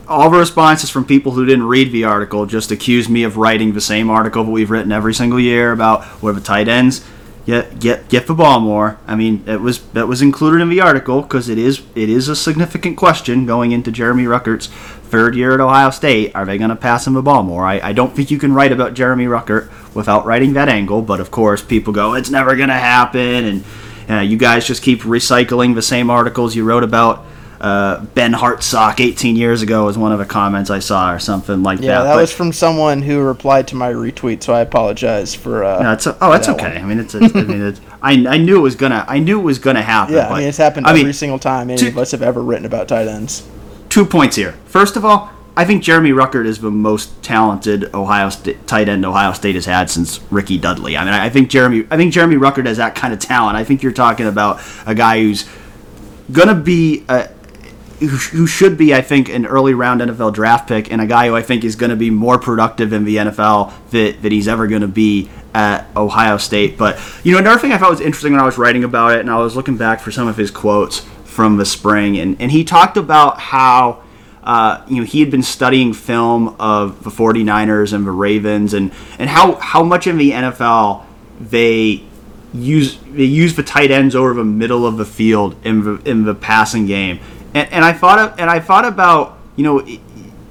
all the responses from people who didn't read the article just accused me of writing the same article that we've written every single year about where the tight ends get get get the ball more. I mean, it was that was included in the article because it is it is a significant question going into Jeremy Ruckert's third year at Ohio State. Are they going to pass him the ball more? I, I don't think you can write about Jeremy Ruckert without writing that angle. But of course, people go, it's never going to happen, and uh, you guys just keep recycling the same articles you wrote about uh, Ben Hartsock 18 years ago was one of the comments I saw or something like yeah, that. Yeah, that was from someone who replied to my retweet, so I apologize for. Uh, no, it's a, oh, that's okay. One. I mean, it's. A, I mean, it's, I, I knew it was gonna. I knew it was gonna happen. Yeah, I mean, it's happened I every mean, single time any two, of us have ever written about tight ends. Two points here. First of all, I think Jeremy Ruckert is the most talented Ohio State, tight end Ohio State has had since Ricky Dudley. I mean, I think Jeremy. I think Jeremy Ruckert has that kind of talent. I think you're talking about a guy who's gonna be. A, who should be, I think, an early round NFL draft pick and a guy who I think is going to be more productive in the NFL that, that he's ever going to be at Ohio State. But, you know, another thing I thought was interesting when I was writing about it and I was looking back for some of his quotes from the spring, and, and he talked about how. Uh, you know, he had been studying film of the 49ers and the Ravens and, and how, how much in the NFL they use they use the tight ends over the middle of the field in the in the passing game And, and I thought and I thought about you know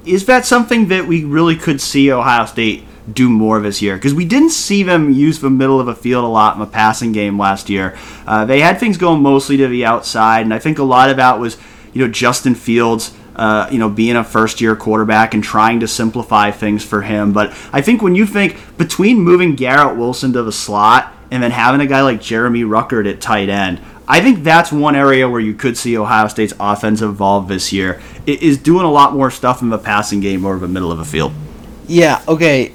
is that something that we really could see Ohio State do more of this year? Because we didn't see them use the middle of a field a lot in the passing game last year. Uh, they had things going mostly to the outside, and I think a lot of that was you know Justin Fields. Uh, you know, being a first year quarterback and trying to simplify things for him. But I think when you think between moving Garrett Wilson to the slot and then having a guy like Jeremy Ruckert at tight end, I think that's one area where you could see Ohio State's offense evolve this year. It is doing a lot more stuff in the passing game over the middle of the field. Yeah, okay.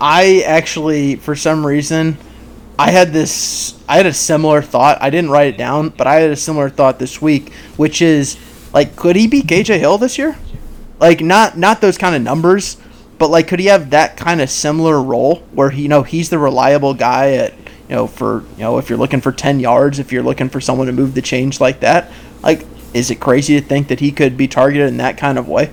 I actually, for some reason, I had this. I had a similar thought. I didn't write it down, but I had a similar thought this week, which is like, could he be KJ Hill this year? Like, not not those kind of numbers, but like, could he have that kind of similar role where he, you know, he's the reliable guy at, you know, for you know, if you're looking for ten yards, if you're looking for someone to move the change like that, like, is it crazy to think that he could be targeted in that kind of way?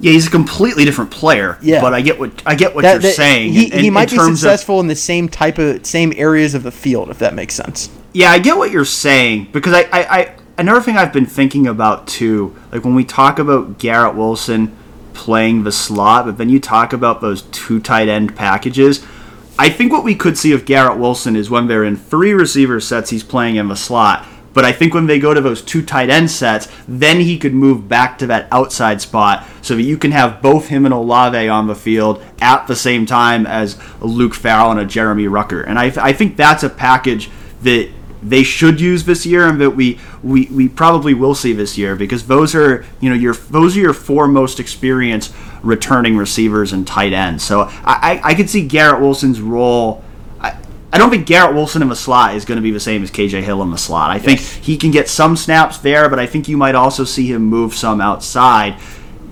Yeah, he's a completely different player. Yeah. but I get what I get what That- you're that- saying. He, in- he might be terms of- successful in the same type of same areas of the field, if that makes sense. Yeah, I get what you're saying because I, I, I another thing I've been thinking about too, like when we talk about Garrett Wilson playing the slot, but then you talk about those two tight end packages. I think what we could see of Garrett Wilson is when they're in three receiver sets, he's playing in the slot. But I think when they go to those two tight end sets, then he could move back to that outside spot so that you can have both him and Olave on the field at the same time as Luke Farrell and a Jeremy Ruckert. And I, I think that's a package that they should use this year and that we, we, we probably will see this year because those are you know your those are your four most experienced returning receivers and tight ends. So I, I, I could see Garrett Wilson's role. I, I don't think Garrett Wilson in the slot is going to be the same as KJ Hill in the slot. I think he can get some snaps there, but I think you might also see him move some outside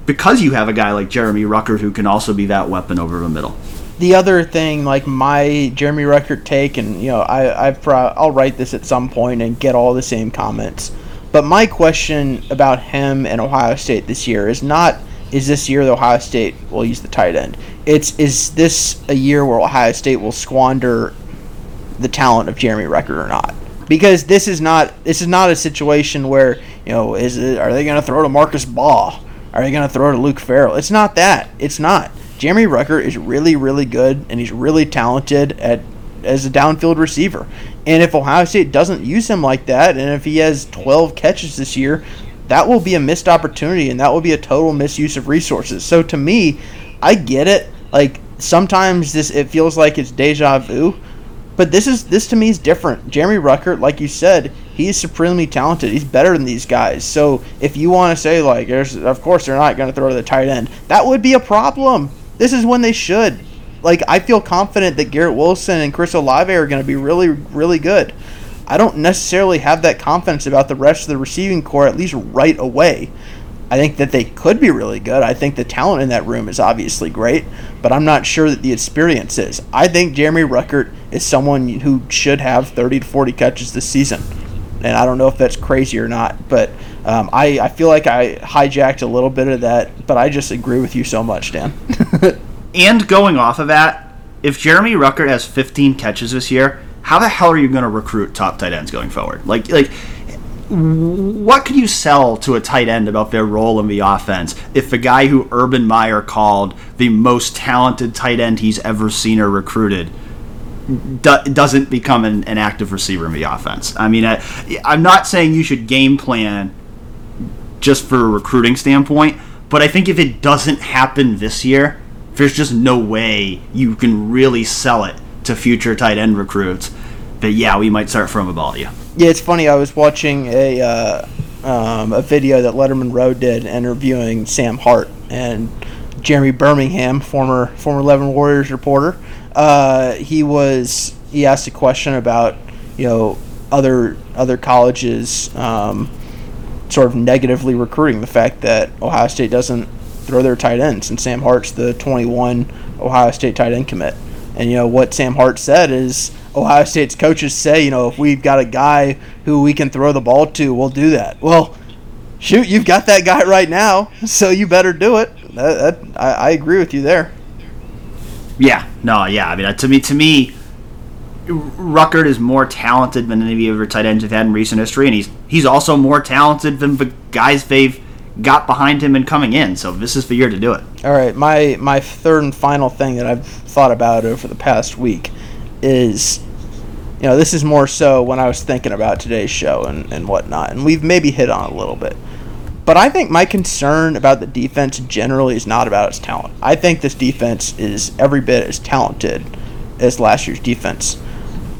because you have a guy like Jeremy Ruckert who can also be that weapon over the middle. The other thing, like my Jeremy Ruckert take, and you know, I I've pro- I'll write this at some point and get all the same comments. But my question about him and Ohio State this year is not is this year that Ohio State will use the tight end. It's is this a year where Ohio State will squander the talent of Jeremy Ruckert or not? Because this is not this is not a situation where you know is it are they going to throw to Marcus Ball? Are they going to throw to Luke Farrell? It's not that. It's not. Jeremy Ruckert is really really good and he's really talented at as a downfield receiver. And if Ohio State doesn't use him like that, and if he has 12 catches this year, that will be a missed opportunity and that will be a total misuse of resources. So to me, I get it. Like sometimes this it feels like it's deja vu, but this is this to me is different. Jeremy Ruckert, like you said, he is supremely talented. He's better than these guys. So if you want to say like, there's of course they're not going to throw to the tight end, that would be a problem. This is when they should. Like I feel confident that Garrett Wilson and Chris Olave are going to be really really good. I don't necessarily have that confidence about the rest of the receiving corps at least right away. I think that they could be really good. I think the talent in that room is obviously great, but I'm not sure that the experience is. I think Jeremy Ruckert is someone who should have 30 to 40 catches this season. And I don't know if that's crazy or not, but um, I, I feel like I hijacked a little bit of that, but I just agree with you so much, Dan. [laughs] And going off of that, if Jeremy Ruckert has 15 catches this year, how the hell are you going to recruit top tight ends going forward? Like, like, what can you sell to a tight end about their role in the offense if the guy who Urban Meyer called the most talented tight end he's ever seen or recruited do, doesn't become an, an active receiver in the offense? I mean, I, I'm not saying you should game plan just for a recruiting standpoint, but I think if it doesn't happen this year, there's just no way you can really sell it to future tight end recruits But yeah, we might start from a you. Yeah, it's funny. I was watching a uh, um, a video that Letterman Row did interviewing Sam Hart and Jeremy Birmingham, former former Eleven Warriors reporter. Uh, he was he asked a question about you know other other colleges um, sort of negatively recruiting the fact that Ohio State doesn't throw their tight ends, and Sam Hart's the 21 Ohio State tight end commit. And you know what Sam Hart said is Ohio State's coaches say, you know, if we've got a guy who we can throw the ball to, we'll do that. Well, shoot, you've got that guy right now, [laughs] so you better do it. That, that, I, I agree with you there. Yeah, no, yeah. I mean, uh, to me, to me, Ruckert is more talented than any of other tight ends have had in recent history, and he's he's also more talented than the guys they've got behind him and coming in. So this is the year to do it. All right, my my third and final thing that I've thought about over the past week is, you know, this is more so when I was thinking about today's show and and whatnot, and we've maybe hit on a little bit. But I think my concern about the defense generally is not about its talent. I think this defense is every bit as talented as last year's defense.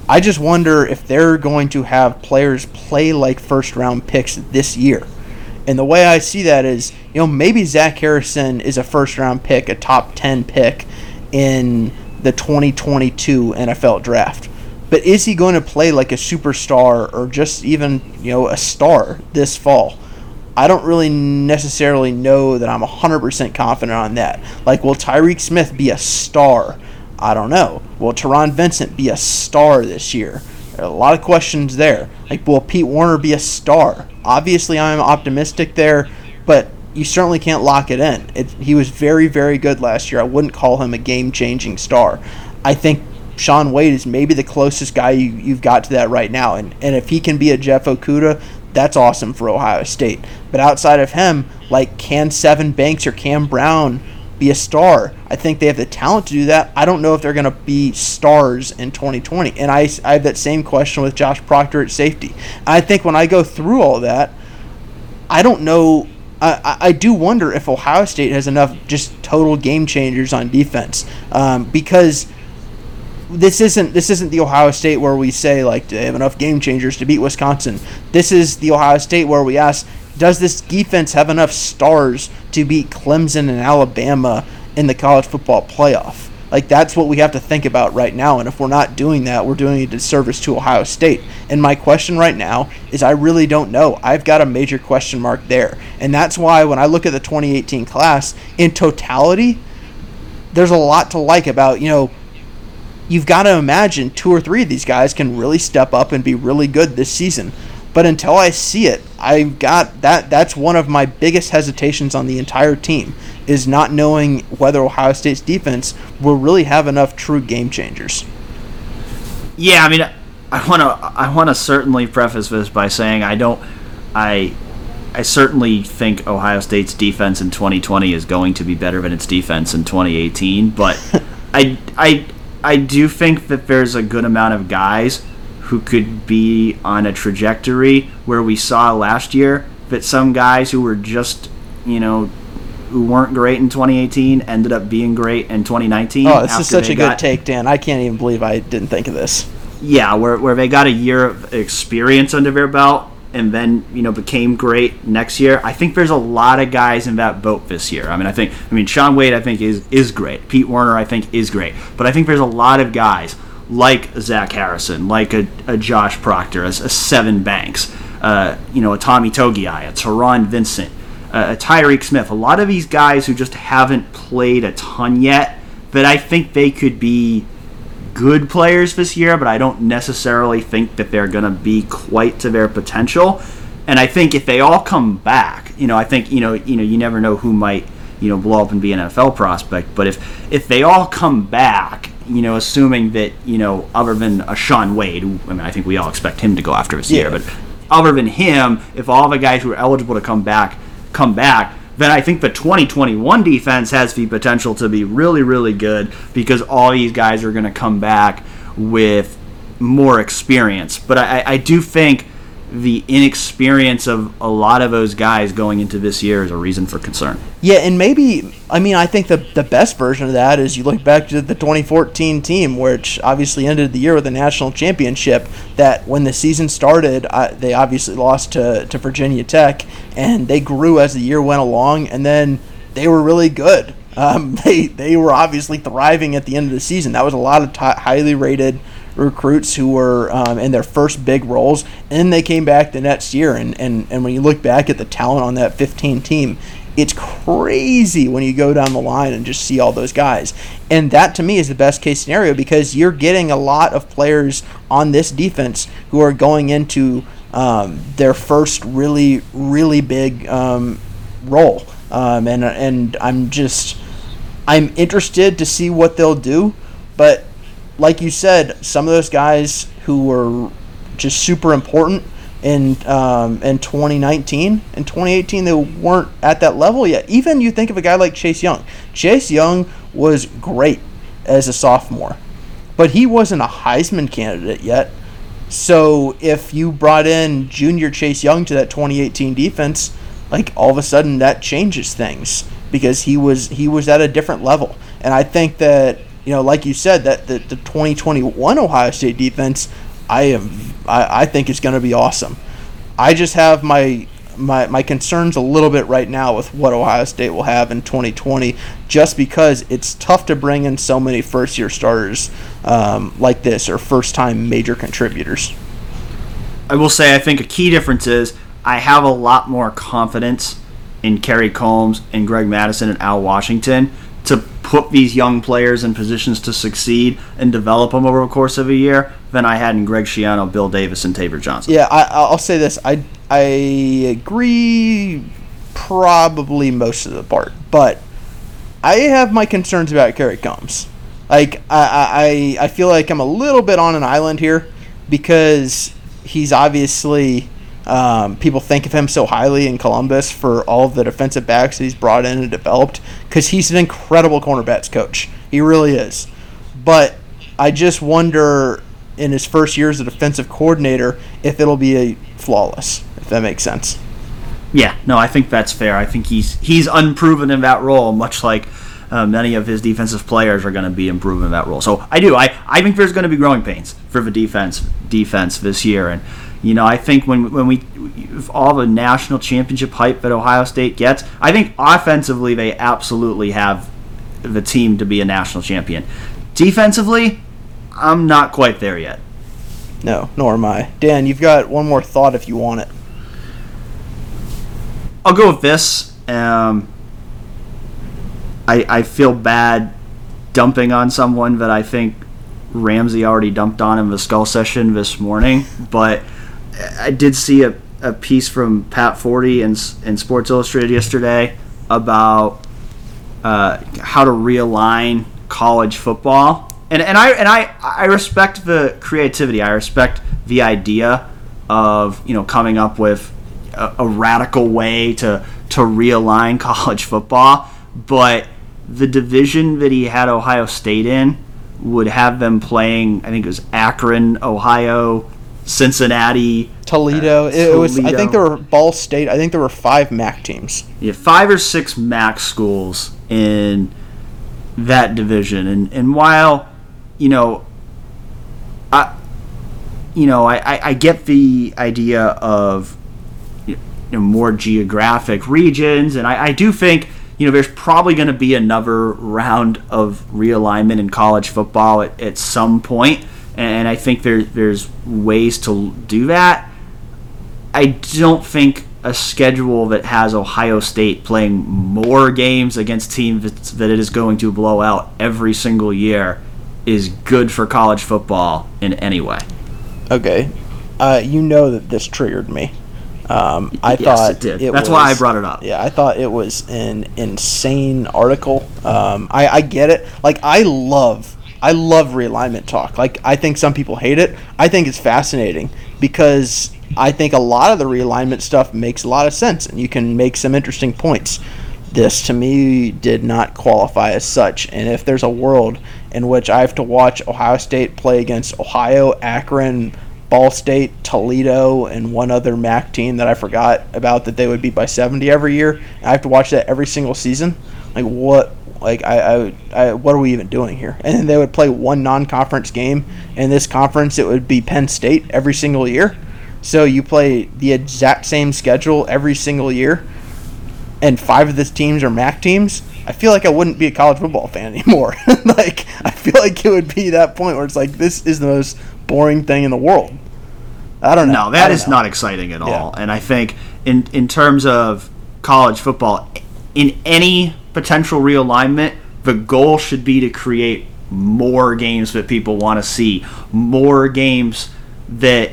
I just wonder if they're going to have players play like first round picks this year. And the way I see that is, you know, maybe Zach Harrison is a first round pick, a top 10 pick in the 2022 NFL draft. But is he going to play like a superstar or just even, you know, a star this fall? I don't really necessarily know that I'm 100% confident on that. Like, will Tyreke Smith be a star? I don't know. Will Taron Vincent be a star this year? There are a lot of questions there. Like, will Pete Werner be a star? Obviously, I'm optimistic there, but you certainly can't lock it in. It, he was very, very good last year. I wouldn't call him a game changing star. I think Shaun Wade is maybe the closest guy you, you've got to that right now. And, and if he can be a Jeff Okudah, that's awesome for Ohio State. But outside of him, like can Sevyn Banks or Cam Brown be a star? I think they have the talent to do that. I don't know if they're going to be stars in 2020. And I, I have that same question with Josh Proctor at safety. I think when I go through all that, I don't know. I, I do wonder if Ohio State has enough just total game changers on defense um, because this isn't this isn't the Ohio State where we say like do they have enough game changers to beat Wisconsin. This is the Ohio State where we ask does this defense have enough stars to beat Clemson and Alabama in the college football playoff? Like that's what we have to think about right now and if we're not doing that, we're doing a disservice to Ohio State. And my question right now is I really don't know. I've got a major question mark there. And that's why when I look at the 2018 class in totality, there's a lot to like about, you know, you've got to imagine two or three of these guys can really step up and be really good this season. But until I see it, I've got that. That's one of my biggest hesitations on the entire team is not knowing whether Ohio State's defense will really have enough true game changers. Yeah, I mean, I want to. I want to certainly preface this by saying I don't. I. I certainly think Ohio State's defense in 2020 is going to be better than its defense in 2018, but [laughs] I. I I do think that there's a good amount of guys who could be on a trajectory where we saw last year that some guys who were just, you know, who weren't great in 2018 ended up being great in 2019. Oh, this is such a got, good take, Dan. I can't even believe I didn't think of this. Yeah, where, where they got a year of experience under their belt and then you know became great next year. I think there's a lot of guys in that boat this year. I mean, I think I mean Shaun Wade I think is is great. Pete Werner I think is great, but I think there's a lot of guys like Zach Harrison, like a, a Josh Proctor, a, a Sevyn Banks, uh, you know, a Tommy Togiai, a Taron Vincent, uh, a Tyreke Smith. A lot of these guys who just haven't played a ton yet, that I think they could be good players this year, but I don't necessarily think that they're going to be quite to their potential. And I think if they all come back, you know, I think you know, you know, you never know who might you know blow up and be an NFL prospect. But if if they all come back, you know, assuming that you know, other than a Shaun Wade, who, I mean, I think we all expect him to go after this yeah. year, but other than him, if all the guys who are eligible to come back come back, then I think the 2021 defense has the potential to be really, really good because all these guys are going to come back with more experience. But I, I do think the inexperience of a lot of those guys going into this year is a reason for concern. Yeah, and maybe I mean I think the the best version of that is you look back to the 2014 team, which obviously ended the year with a national championship. That when the season started, I, they obviously lost to to Virginia Tech, and they grew as the year went along, and then they were really good. Um, [laughs] they they were obviously thriving at the end of the season. That was a lot of t- highly rated recruits who were um, in their first big roles, and they came back the next year. And, and, and when you look back at the talent on that 15 team, it's crazy when you go down the line and just see all those guys. And that to me is the best case scenario because you're getting a lot of players on this defense who are going into um, their first really, really big um, role. Um, and, and I'm just, I'm interested to see what they'll do. But like you said, some of those guys who were just super important in um, in 2019 and 2018 they weren't at that level yet. Even you think of a guy like Chase Young. Chase Young was great as a sophomore, but he wasn't a Heisman candidate yet. So if you brought in junior Chase Young to that 2018 defense, like all of a sudden that changes things because he was he was at a different level. And I think that you know, like you said, that the, the 2021 Ohio State defense, I am I, I think is going to be awesome. I just have my my, my concerns a little bit right now with what Ohio State will have in 2020, just because it's tough to bring in so many first year starters um, like this or first time major contributors. I will say, I think a key difference is I have a lot more confidence in Kerry Coombs and Greg Mattison and Al Washington to put these young players in positions to succeed and develop them over the course of a year than I had in Greg Schiano, Bill Davis, and Taver Johnson. Yeah, I, I'll say this. I I agree probably most of the part, but I have my concerns about Kerry Coombs. Like I, I I feel like I'm a little bit on an island here because he's obviously um, people think of him so highly in Columbus for all of the defensive backs that he's brought in and developed because he's an incredible cornerbacks coach. He really is. But I just wonder in his first year as a defensive coordinator if it'll be a flawless, if that makes sense. Yeah, no, I think that's fair. I think he's he's unproven in that role, much like uh, many of his defensive players are going to be improving in that role. So I do. I, I think there's going to be growing pains for the defense defense this year, and you know I think when when we all the national championship hype that Ohio State gets, I think offensively they absolutely have the team to be a national champion. Defensively, I'm not quite there yet. No, nor am I. Dan, you've got one more thought if you want it. I'll go with this. Um, I I feel bad dumping on someone that I think Ramzy already dumped on in the skull session this morning, but I did see a, a piece from Pat Forde in, in Sports Illustrated yesterday about uh, how to realign college football. And, and I and I, I respect the creativity. I respect the idea of you know coming up with a, a radical way to to realign [laughs] college football, but the division that he had Ohio State in would have them playing. I think it was Akron, Ohio, Cincinnati, Toledo. uh, it, was. I think there were Ball State. I think there were five MAC teams. yeah, five or six MAC schools in that division, and and while you know, I you know I, I, I get the idea of you know more geographic regions, and I, I do think you know there's probably going to be another round of realignment in college football at, at some point, and I think there there's ways to do that. I don't think a schedule that has Ohio State playing more games against teams that, it is going to blow out every single year is good for college football in any way. Okay, uh, you know that this triggered me. Um, I Yes, thought it did. That's why I was- brought it up. Yeah, I thought it was an insane article. Um, I, I get it. Like I love, I love realignment talk. Like I think some people hate it. I think it's fascinating because I think a lot of the realignment stuff makes a lot of sense, and you can make some interesting points. This to me did not qualify as such, and if there's a world in which I have to watch Ohio State play against Ohio, Akron, Ball State, Toledo, and one other MAC team that I forgot about that they would beat by 70 every year. I have to watch that every single season. Like what? Like I, I, I, what are we even doing here? [laughs] And then they would play one non-conference game. In this conference, it would be Penn State every single year. So you play the exact same schedule every single year, and five of the teams are MAC teams. I feel like I wouldn't be a college football fan [laughs] anymore. [laughs] like I feel like it would be that point where it's like this is the most boring thing in the world. I don't know. No, I that don't is know. not exciting at all. Yeah. And I think in in terms of college football, in any potential realignment, the goal should be to create more games that people want to see, more games that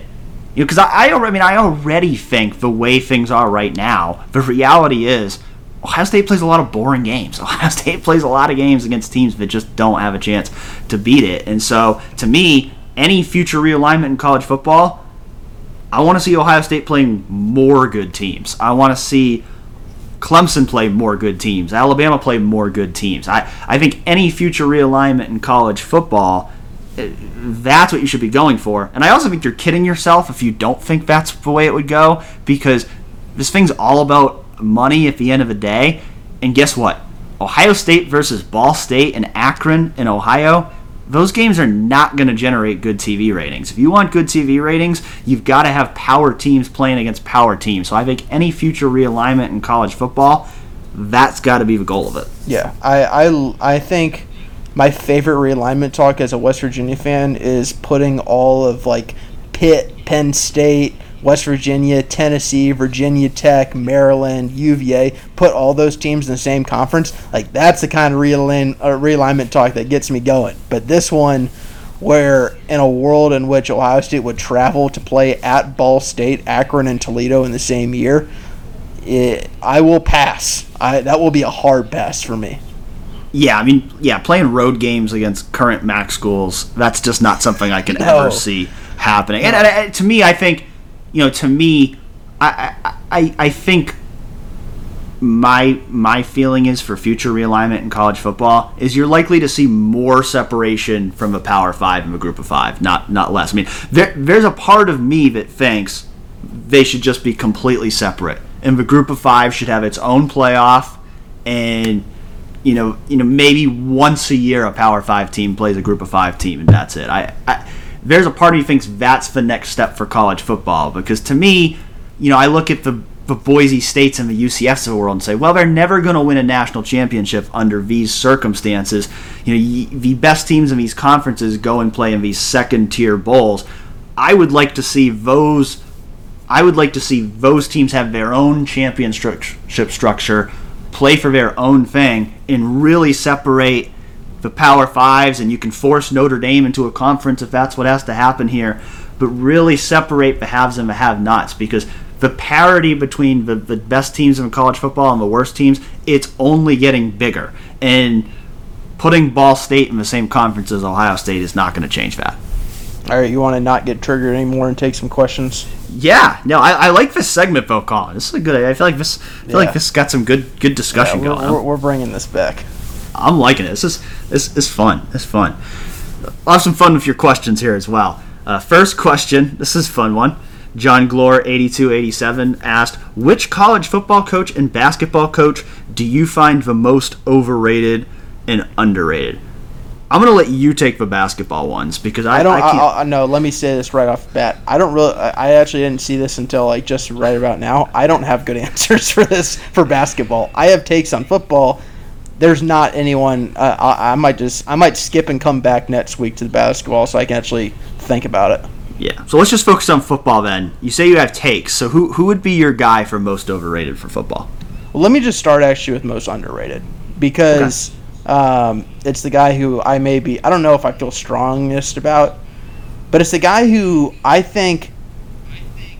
you know. Because I, I, I mean, I already think the way things are right now, the reality is Ohio State plays a lot of boring games. [laughs] Ohio State plays a lot of games against teams that just don't have a chance to beat it. And so, to me, any future realignment in college football, I want to see Ohio State playing more good teams. I want to see Clemson play more good teams. Alabama play more good teams. I, I think any future realignment in college football, eh, that's what you should be going for. And I also think you're kidding yourself if you don't think that's the way it would go because this thing's all about money at the end of the day. And guess what? Ohio State versus Ball State and Akron in Ohio, those games are not going to generate good TV ratings. If you want good TV ratings, you've got to have power teams playing against power teams. So I think any future realignment in college football, that's got to be the goal of it. Yeah, I, I, I think my favorite realignment talk as a West Virginia fan is putting all of like Pitt, Penn State, West Virginia, Tennessee, Virginia Tech, Maryland, UVA, put all those teams in the same conference. Like that's the kind of realign, uh, realignment talk that gets me going. But this one, where in a world in which Ohio State would travel to play at Ball State, Akron, and Toledo in the same year, it, I will pass. I, that will be a hard pass for me. Yeah, I mean, yeah, playing road games against current MAC schools, that's just not something I can no. ever see happening. No. And, and, and to me, I think you know, to me, I, I, I think my my feeling is for future realignment in college football is you're likely to see more separation from a power five and a group of five, not not less. I mean, there, there's a part of me that thinks they should just be completely separate, and the group of five should have its own playoff, and you know, you know, maybe once a year a power five team plays a group of five team, and that's it. I, I there's a part of me thinks that's the next step for college football because to me, you know, I look at the the Boise States and the UCFs of the world and say, well, they're never going to win a national championship under these circumstances. You know, the best teams in these conferences go and play in these second tier bowls. I would like to see those. I would like to see those teams have their own championship structure, play for their own thing, and really separate the Power Fives, and you can force Notre Dame into a conference if that's what has to happen here. But really separate the haves and the have-nots because the parity between the, the best teams in college football and the worst teams, it's only getting bigger. And putting Ball State in the same conference as Ohio State is not going to change that. All right, you want to not get triggered anymore and take some questions? Yeah, no, I, I like this segment though, Colin. This is a good. I feel like this. I feel yeah. like this got some good good discussion yeah, we're, going. We're, we're bringing this back. I'm liking it. This is this is fun. It's fun. I'll have some fun with your questions here as well. Uh, first question. This is a fun one. John Glore, 8287, asked, Which college football coach and basketball coach do you find the most overrated and underrated? I'm gonna let you take the basketball ones because I, I don't. I, I no. Let me say this right off the bat. I don't really. I actually didn't see this until like just right about now. I don't have good [laughs] answers for this for basketball. I have takes on football there's not anyone. Uh, I, I, might just I might skip and come back next week to the basketball so I can actually think about it. Yeah. So let's just focus on football then. You say you have takes. So who who would be your guy for most overrated for football? Well, let me just start actually with most underrated because okay. um, it's the guy who I may be. I don't know if I feel strongest about, but it's the guy who I think.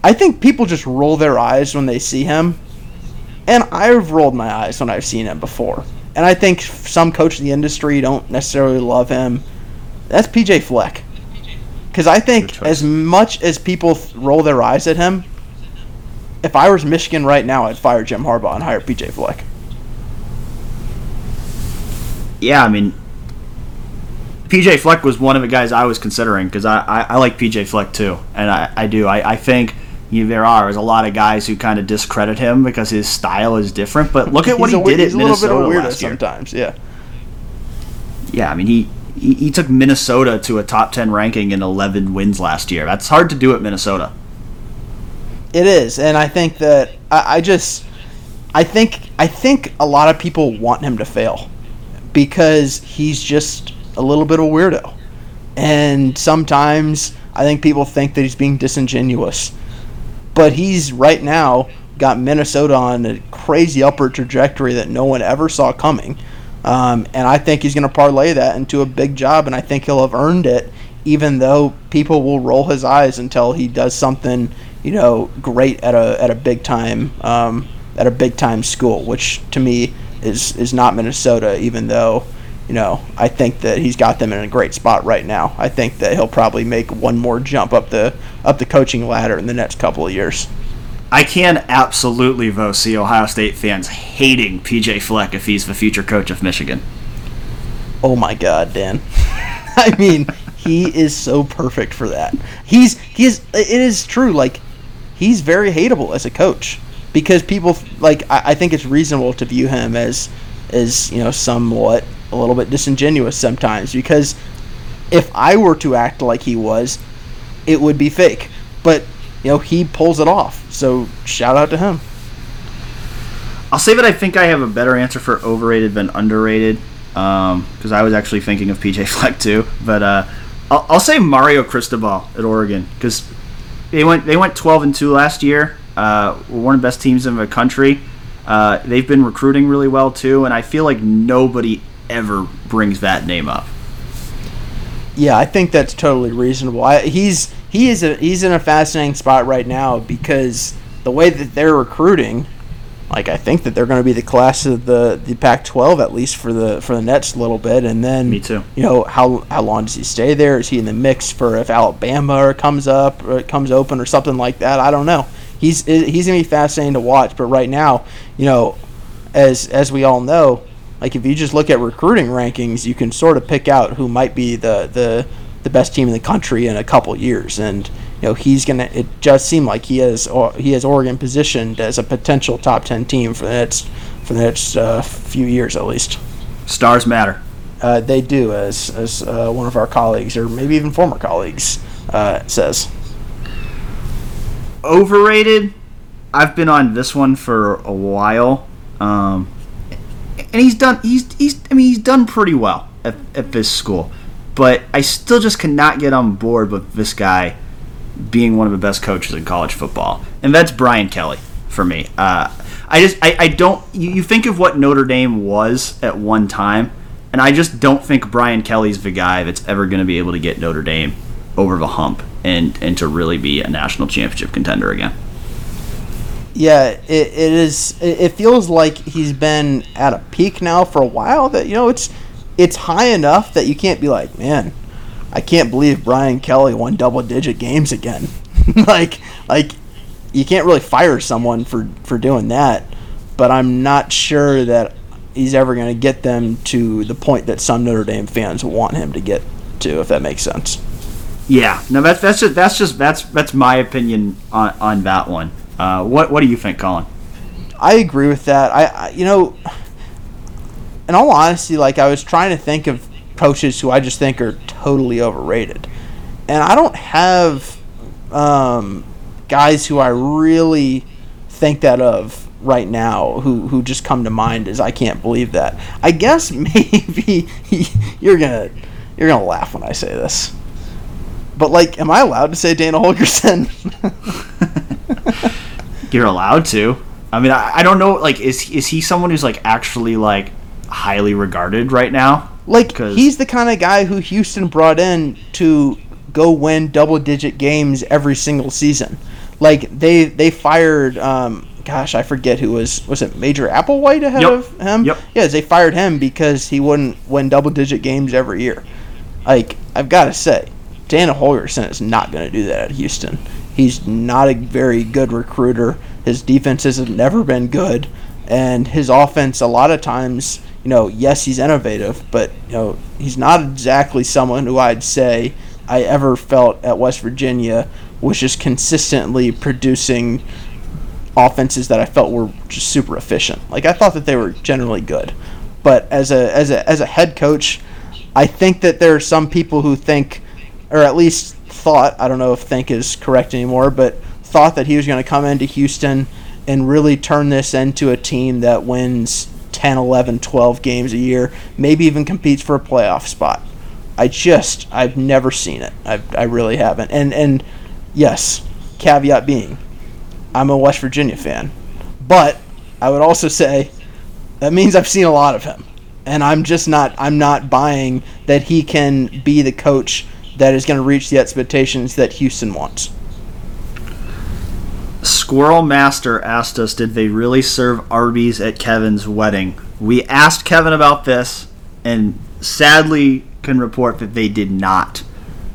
I think people just roll their eyes when they see him, and I've rolled my eyes when I've seen him before and I think some coach in the industry don't necessarily love him. That's PJ Fleck. Because I think as much as people roll their eyes at him, if I was Michigan right now, I'd fire Jim Harbaugh and hire PJ Fleck. Yeah, I mean, PJ Fleck was one of the guys I was considering because I, I, I, like PJ Fleck too, and I, I do. I, I think – you, there are. There's a lot of guys who kind of discredit him because his style is different. But look at what he a, did at Minnesota a little bit of last year. Sometimes, yeah. Yeah, I mean he, he he took Minnesota to a top ten ranking in 11 wins last year. That's hard to do at Minnesota. It is, and I think that I, I just I think I think a lot of people want him to fail because he's just a little bit of a weirdo, and sometimes I think people think that he's being disingenuous but he's right now got Minnesota on a crazy upward trajectory that no one ever saw coming. Um, and I think he's going to parlay that into a big job, and I think he'll have earned it, even though people will roll his eyes until he does something, you know, great at a at a big time, um, at a big time school, which to me is is not Minnesota, even though you know, I think that he's got them in a great spot right now. I think that he'll probably make one more jump up the up the coaching ladder in the next couple of years. I can absolutely vote see Ohio State fans hating PJ Fleck if he's the future coach of Michigan. Oh my God, Dan! [laughs] I mean, he is so perfect for that. He's he's it is true. Like he's very hateable as a coach because people like I, I think it's reasonable to view him as as you know somewhat a little bit disingenuous sometimes because if I were to act like he was, it would be fake. But you know, he pulls it off. So shout out to him. I'll say that I think I have a better answer for overrated than underrated because um, I was actually thinking of PJ [laughs] Fleck too. But uh, I'll, I'll, say Mario Cristobal at Oregon because they went they went 12 and two last year. Uh, one of the best teams in the country. Uh, they've been recruiting really well too, and I feel like nobody ever brings that name up. Yeah, I think that's totally reasonable. I, he's he is a, he's in a fascinating spot right now because the way that they're recruiting, like I think that they're going to be the class of the, the Pac-12 at least for the for the next little bit, and then me too. You know how how long does he stay there? Is he in the mix for if Alabama comes up or comes open or something like that? I don't know. He's he's going to be fascinating to watch, but right now, you know, as as we all know, like if you just look at recruiting rankings, you can sort of pick out who might be the the the best team in the country in a couple years, and you know he's gonna. It just seemed like he has he has Oregon positioned as a potential top ten team for the next for the next uh, few years at least. Stars matter. Uh, they do, as as uh, one of our colleagues or maybe even former colleagues uh, says. Overrated. I've been on this one for a while. Um, and he's done he's he's I mean he's done pretty well at, at this school, but I still just cannot get on board with this guy being one of the best coaches in college football, and that's Brian Kelly for me. Uh, I just I, I don't you, you think of what Notre Dame was at one time, and I just don't think Brian Kelly's the guy that's ever going to be able to get Notre Dame over the hump and and to really be a national championship contender again yeah, it, it is. It feels like he's been at a peak now for a while. That you know, it's it's high enough that you can't be like, man, I can't believe Brian Kelly won double digit games again. [laughs] like like you can't really fire someone for for doing that. But I'm not sure that he's ever going to get them to the point that some Notre Dame fans want him to get to, if that makes sense. Yeah, no, that's that's just that's just that's that's my opinion on on that one. Uh, what what do you think, Colin? I agree with that. I, I, you know, in all honesty, like I was trying to think of coaches who I just think are totally overrated, and I don't have um, guys who I really think that of right now who who just come to mind as I can't believe that. I guess [laughs] maybe you're gonna you're gonna laugh when I say this. But like, am I allowed to say Dana Holgorsen? [laughs] [laughs] You're allowed to. I mean, I, I don't know. Like, is is he someone who's like actually like highly regarded right now? Like, Cause... he's the kind of guy who Houston brought in to go win double digit games every single season. Like they they fired. Um, gosh, I forget who was was it Major Applewhite ahead yep. of him? Yep. Yeah, they fired him because he wouldn't win double digit games every year. Like I've got to say, Dana Holgorsen is not going to do that at Houston. He's not a very good recruiter. His defenses have never been good, and his offense a lot of times, you know, yes, he's innovative, but you know, he's not exactly someone who I'd say I ever felt at West Virginia was just consistently producing offenses that I felt were just super efficient. Like I thought that they were generally good, but as a as a as a head coach, I think that there are some people who think, or at least thought, I don't know if think is correct anymore, but thought that he was going to come into Houston and really turn this into a team that wins 10, 11, 12 games a year, maybe even competes for a playoff spot. I just, I've never seen it. I, I really haven't. And, and yes, caveat being, I'm a West Virginia fan. But I would also say that means I've seen a lot of him. And I'm just not, I'm not buying that he can be the coach that is going to reach the expectations that Houston wants. Squirrel Master asked us, did they really serve Arby's at Kevin's wedding? We asked Kevin about this, and sadly can report that they did not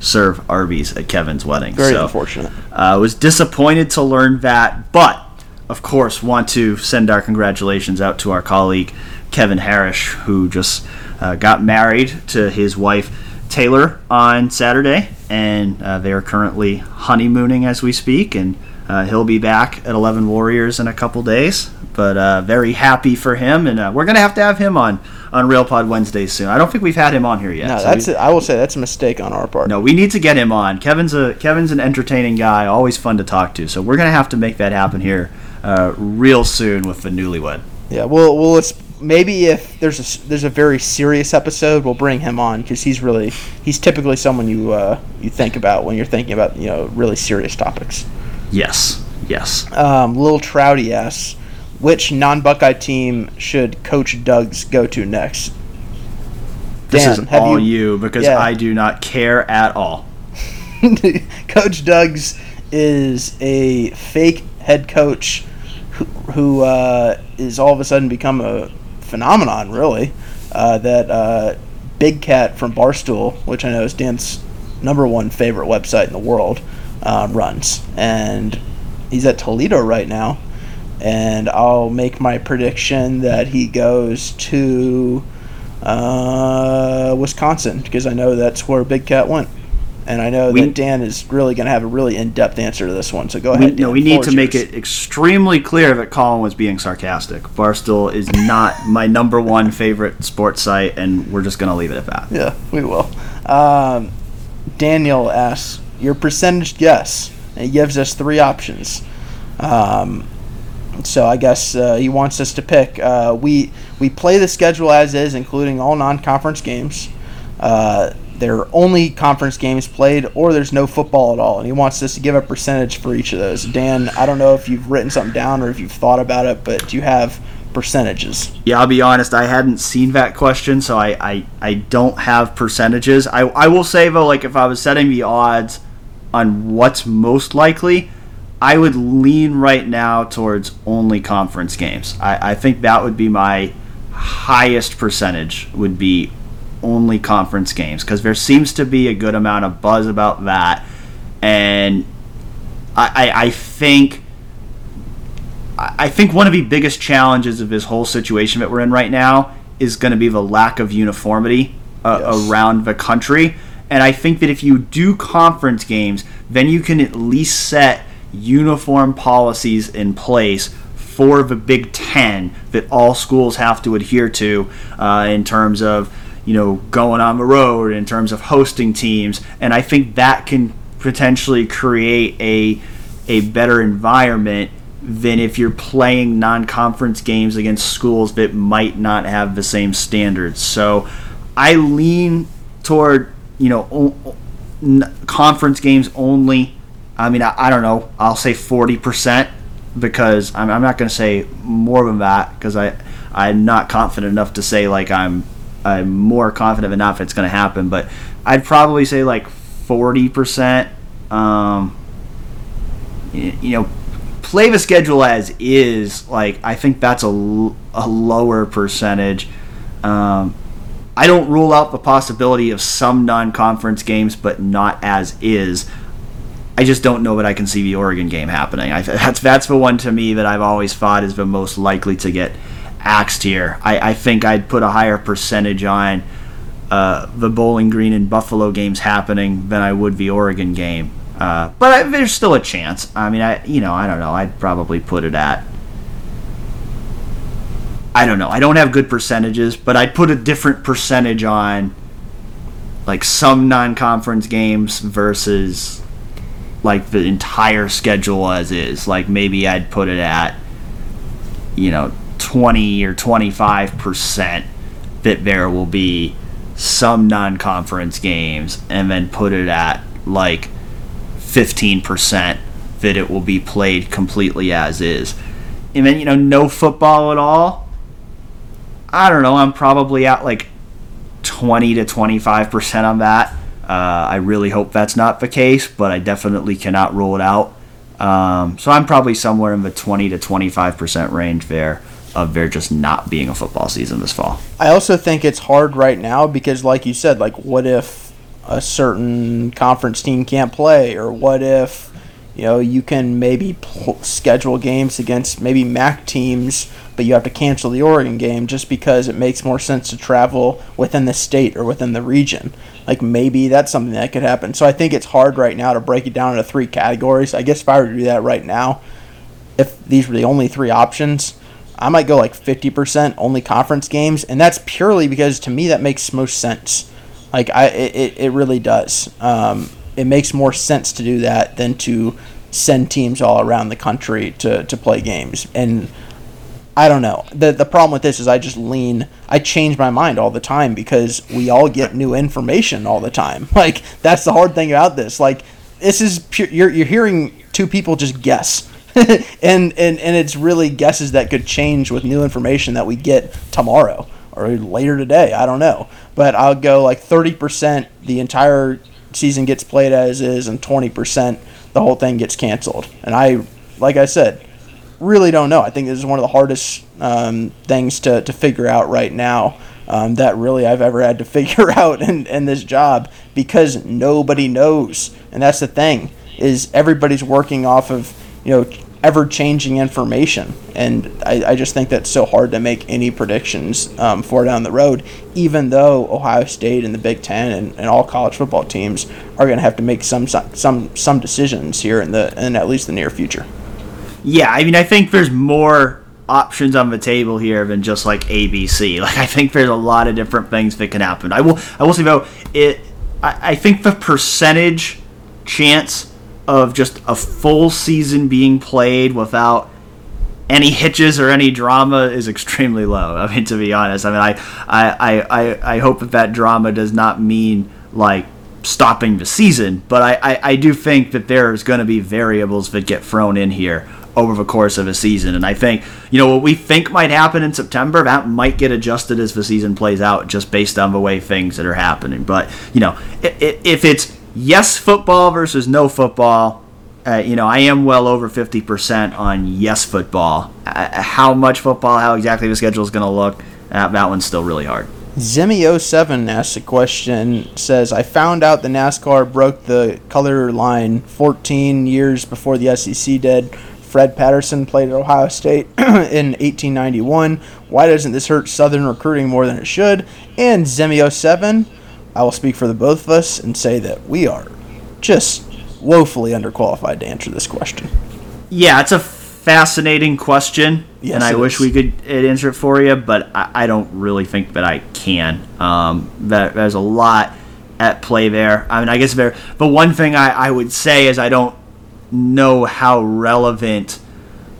serve Arby's at Kevin's wedding. Very so, unfortunate. I uh, was disappointed to learn that, but of course, want to send our congratulations out to our colleague Kevin Harris, who just uh, got married to his wife Taylor on Saturday, and uh, they are currently honeymooning as we speak, and uh, he'll be back at 11 Warriors in a couple days. But uh, very happy for him, and uh, we're gonna have to have him on on Real Pod Wednesdays soon. I don't think we've had him on here yet. No, so that's we- a, I will say that's a mistake on our part. no, we need to get him on. Kevin's a Kevin's an entertaining guy, always fun to talk to. So we're gonna have to make that happen here uh, real soon with the newlywed. Yeah, we'll we'll let's- maybe if there's a there's a very serious episode, we'll bring him on because he's really he's typically someone you uh, you think about when you're thinking about you know really serious topics. Yes, yes. Um, Lil Trouty asks, which non-Buckeye team should Coach Doug's go to next? This Dan, is have all you- you, because Yeah. I do not care at all. [laughs] coach Doug's is a fake head coach who, who uh, is all of a sudden become a phenomenon, really. Uh, that uh, Big Cat from Barstool, which I know is Dan's number one favorite website in the world, uh, runs. And he's at Toledo right now. And I'll make my prediction that he goes to uh, Wisconsin because I know that's where Big Cat went. And I know We- that Dan is really going to have a really in-depth answer to this one. So go We, ahead. Dan. no, we need to is make it extremely clear that Colin was being sarcastic. Barstool is not my number one favorite sports site, and we're just gonna leave it at that. Yeah, we will. Um, Daniel asks your percentage guess. And he gives us three options. Um, so I guess uh, he wants us to pick. Uh, we we play the schedule as is, including all non-conference games. Uh, there are only conference games played, or there's no football at all. And he wants us to give a percentage for each of those. Dan, I don't know if you've written something down or if you've thought about it, but do you have percentages? Yeah, I'll be honest. I hadn't seen that question, so I, I, I don't have percentages. I, I will say though, like if I was setting the odds on what's most likely, I would lean right now towards only conference games. I, I think that would be my highest percentage. Would be only conference games because there seems to be a good amount of buzz about that, and I, I, I think. I think one of the biggest challenges of this whole situation that we're in right now is going to be the lack of uniformity uh, Yes. around the country. And I think that if you do conference games, then you can at least set uniform policies in place for the Big Ten that all schools have to adhere to uh, in terms of you know going on the road, in terms of hosting teams, and I think that can potentially create a a better environment than if you're playing non-conference games against schools that might not have the same standards. So I lean toward you know conference games only. I mean, I, I don't know. I'll say forty percent because I'm, I'm not going to say more than that because I I'm not confident enough to say like I'm I'm more confident enough it's going to happen. But I'd probably say like forty percent. Um, you know, play the schedule as is. Like I think that's a, a lower percentage. Um, I don't rule out the possibility of some non-conference games, but not as is. I just don't know that I can see the Oregon game happening. I, that's that's the one to me that I've always thought is the most likely to get axed here. I, I think I'd put a higher percentage on uh, the Bowling Green and Buffalo games happening than I would the Oregon game. Uh, but I, there's still a chance. I mean, I you know I don't know. I'd probably put it at. I don't know. I don't have good percentages, but I'd put a different percentage on like some non-conference games versus like the entire schedule as is. Like maybe I'd put it at you know 20 or 25% that there will be some non-conference games and then put it at like 15% that it will be played completely as is. And then you know no football at all. I don't know, I'm probably at like 20 to 25% on that. Uh, I really hope that's not the case, but I definitely cannot rule it out. Um, so I'm probably somewhere in the 20 to 25 percent range there of there just not being a football season this fall. I also think it's hard right now because, like you said, like what if a certain conference team can't play, or what if you know you can maybe pl- schedule games against maybe MAC teams, but you have to cancel the Oregon game just because it makes more sense to travel within the state or within the region. Like maybe that's something that could happen. So I think it's hard right now to break it down into three categories. I guess if I were to do that right now, if these were the only three options, I might go like 50% only conference games, and that's purely because to me that makes most sense. Like I, it, it really does. Um, it makes more sense to do that than to send teams all around the country to, to play games. And I don't know. The the problem with this is I just lean I change my mind all the time because we all get new information all the time. [laughs] Like that's the hard thing about this. Like this is pure, you're you're hearing two people just guess. [laughs] and, and and it's really guesses that could change with new information that we get tomorrow or later today. I don't know. But I'll go like 30% the entire season gets played as is and 20% the whole thing gets canceled. And I like I said, really don't know. I think this is one of the hardest um, things to, to figure out right now um, that really I've ever had to [laughs] figure out in, in this job because nobody knows. And that's the thing is everybody's working off of, you know, ever changing information. And I, I just think that's so hard to make any predictions um, for down the road, even though Ohio State and the Big Ten and, and all college football teams are going to have to make some, some, some decisions here in the, in at least the near future. Yeah, I mean, I think there's more options on the table here than just like ABC. [laughs] Like, I think there's a lot of different things that can happen. I will, I will say though, it, I, I think the percentage chance of just a full season being played without any hitches or any drama is extremely low. I mean, to be honest, I mean, I, I, I, I hope that that drama does not mean like stopping the season, but I, I, I do think that there's going to be variables that get thrown in here over the course of a season. And I think, you know, what we think might happen in September, that might get adjusted as the season plays out just based on the way things that are happening. But, you know, if it's yes football versus no football, uh, you know, I am well over 50% on yes football. Uh, how much football, how exactly the schedule is going to look, uh, that one's still really hard. Zemi07 asks a question, says, I found out the NASCAR broke the color line 14 years before the SEC did. Fred Patterson played at Ohio State [clears throat] in 1891. Why doesn't this hurt Southern recruiting more than it should? And Zemio7, I will speak for the both of us and say that we are just woefully underqualified to answer this question. Yeah, it's a fascinating question, yes, and I wish is. we could answer it for you, but I, I don't really think that I can. Um, that there's a lot at play there. I mean, I guess there. But one thing I, I would say is I don't know how relevant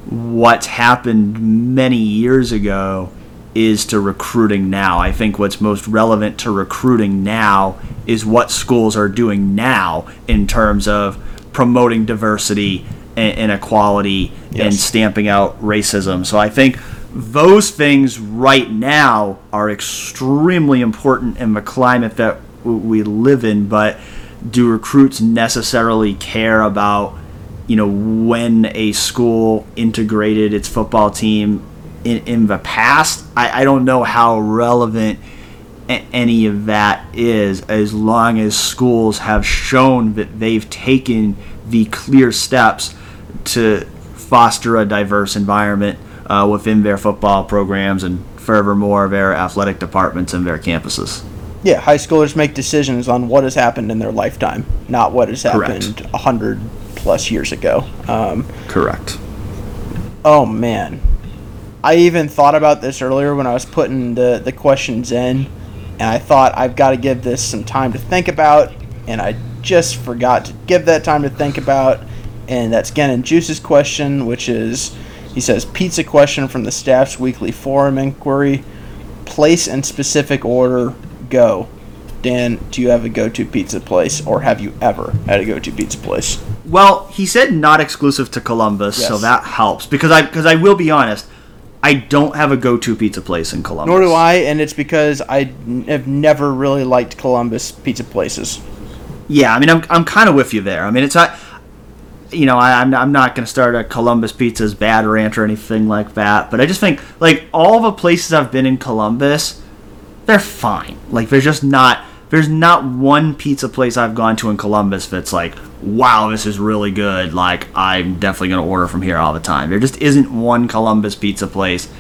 what happened many years ago is to recruiting now. I think what's most relevant to recruiting now is what schools are doing now in terms of promoting diversity and, and equality yes. and stamping out racism. So I think those things right now are extremely important in the climate that we live in, but do recruits necessarily care about you know when a school integrated its football team in, in the past I, I don't know how relevant any of that is as long as schools have shown that they've taken the clear steps to foster a diverse environment uh, within their football programs and furthermore their athletic departments and their campuses. Yeah, high schoolers make decisions on what has happened in their lifetime, not what has happened a hundred plus years ago. Um, Correct. Oh man, I even thought about this earlier when I was putting the the questions in, and I thought I've got to give this some time to think about, and I just forgot to give that time to think about, and that's Gannon Juice's question, which is, he says, pizza question from the staff's weekly forum inquiry, place and specific order, go. Dan, do you have a go-to pizza place, or have you ever had a go-to pizza place? Well, he said not exclusive to Columbus, yes. so that helps because I because I will be honest, I don't have a go-to pizza place in Columbus. Nor do I, and it's because I have never really liked Columbus pizza places. Yeah, I mean, I'm I'm kind of with you there. I mean, it's not you know, I, I'm, I'm not going to start a Columbus Pizza's bad rant or anything like that, but I just think, like, all the places I've been in Columbus, they're fine. Like, there's just not, there's not one pizza place I've gone to in Columbus that's like, wow, this is really good. Like, I'm definitely going to order from here all the time. There just isn't one Columbus pizza place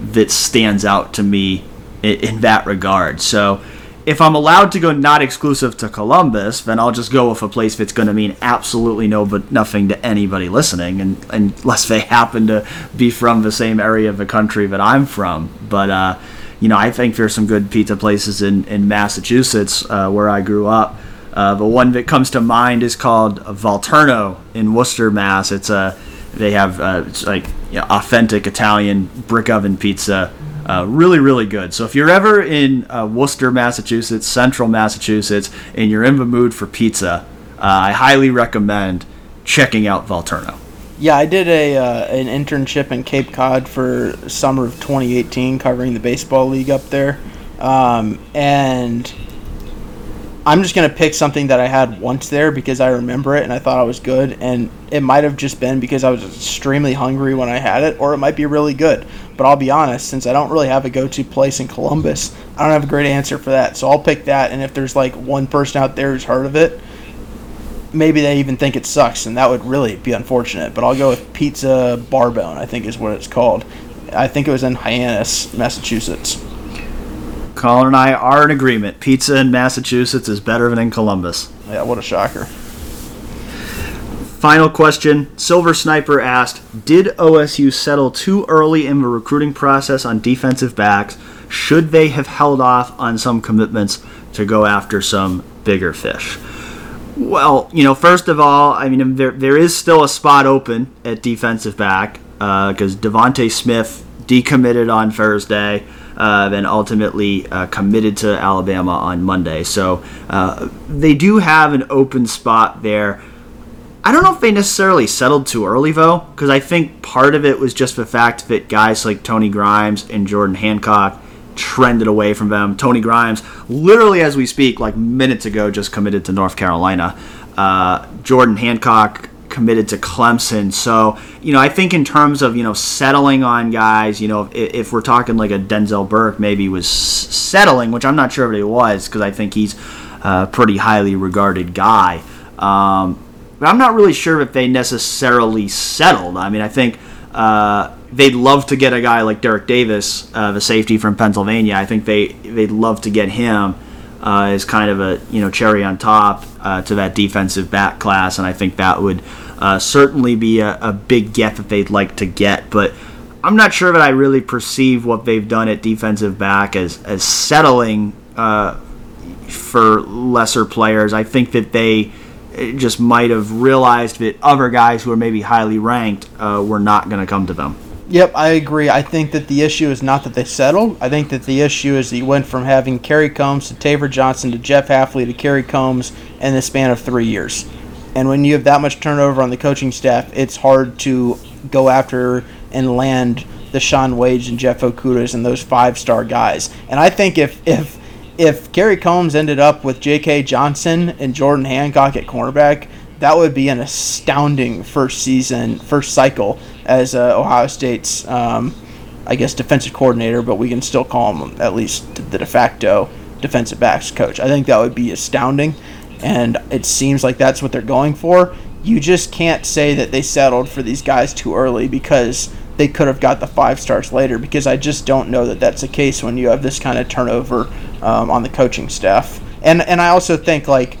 that stands out to me in, in that regard. So, if I'm allowed to go not exclusive to Columbus, then I'll just go with a place that's going to mean absolutely no but nothing to anybody listening, and unless they [laughs] happen to be from the same area of the country that I'm from. But uh, you know, I think there's some good pizza places in in Massachusetts uh, where I grew up. Uh, the one that comes to mind is called Volturno in Worcester, Mass. It's a they have uh, it's like you know, authentic Italian brick oven pizza uh, really, really good. So if you're ever in uh, Worcester, Massachusetts, Central Massachusetts, and you're in the mood for pizza, uh, I highly recommend checking out Volturno. Yeah, I did a uh, an internship in Cape Cod for summer of 2018, covering the baseball league up there, um, and I'm just gonna pick something that I had once there because I remember it and I thought it was good, and it might have just been because I was extremely hungry when I had it, or it might be really good. But I'll be honest, since I don't really have a go-to place in Columbus, I don't have a great answer for that. So I'll pick that, and if there's like one person out there who's heard of it, maybe they even think it sucks, and that would really be unfortunate. But I'll go with Pizza Barbone. I think is what it's called. I think it was in Hyannis, Massachusetts. Colin and I are in agreement. Pizza in Massachusetts is better than in Columbus. Yeah, what a shocker. Final question. Silver Sniper asked Did OSU settle too early in the recruiting process on defensive backs? Should they have held off on some commitments to go after some bigger fish? Well, you know, first of all, I mean, there, there is still a spot open at defensive back because uh, DeVonta Smith decommitted on Thursday uh, then ultimately uh, committed to Alabama on Monday. So uh, they do have an open spot there. I don't know if they necessarily settled too early though, because I think part of it was just the fact that guys like Tony Grimes and Jordan Hancock trended away from them. Tony Grimes, literally as we speak, like minutes ago, just committed to North Carolina. Uh, Jordan Hancock committed to Clemson. So, you know, I think in terms of, you know, settling on guys, you know, if, if we're talking like a Denzel Burke maybe was settling, which I'm not sure if he was because I think he's a pretty highly regarded guy. Um, but I'm not really sure if they necessarily settled. I mean, I think uh, they'd love to get a guy like Derek Davis, uh, the safety from Pennsylvania. I think they they'd love to get him uh, as kind of a you know cherry on top uh, to that defensive back class, and I think that would uh, certainly be a, a, big get that they'd like to get. But I'm not sure that I really perceive what they've done at defensive back as as settling uh, for lesser players. I think that they uh, just might have realized that other guys who are maybe highly ranked uh, were not going to come to them. Yep, I agree. I think that the issue is not that they settled. I think that the issue is that you went from having Kerry Coombs to Taver Johnson to Jeff Hafley to Kerry Coombs in the span of three years. And when you have that much turnover on the coaching staff, it's hard to go after and land the Shaun Wade's and Jeff Okudahs and those five star guys. And I think if if if Kerry Coombs ended up with J.K. Johnson and Jordan Hancock at cornerback, that would be an astounding first season, first cycle as uh, Ohio State's, um, I guess, defensive coordinator, but we can still call him at least the de facto defensive backs coach. I think that would be astounding, and it seems like that's what they're going for. You just can't say that they settled for these guys too early because they could have got the five stars later because I just don't know that that's the case when you have this kind of turnover um, on the coaching staff. And and I also think like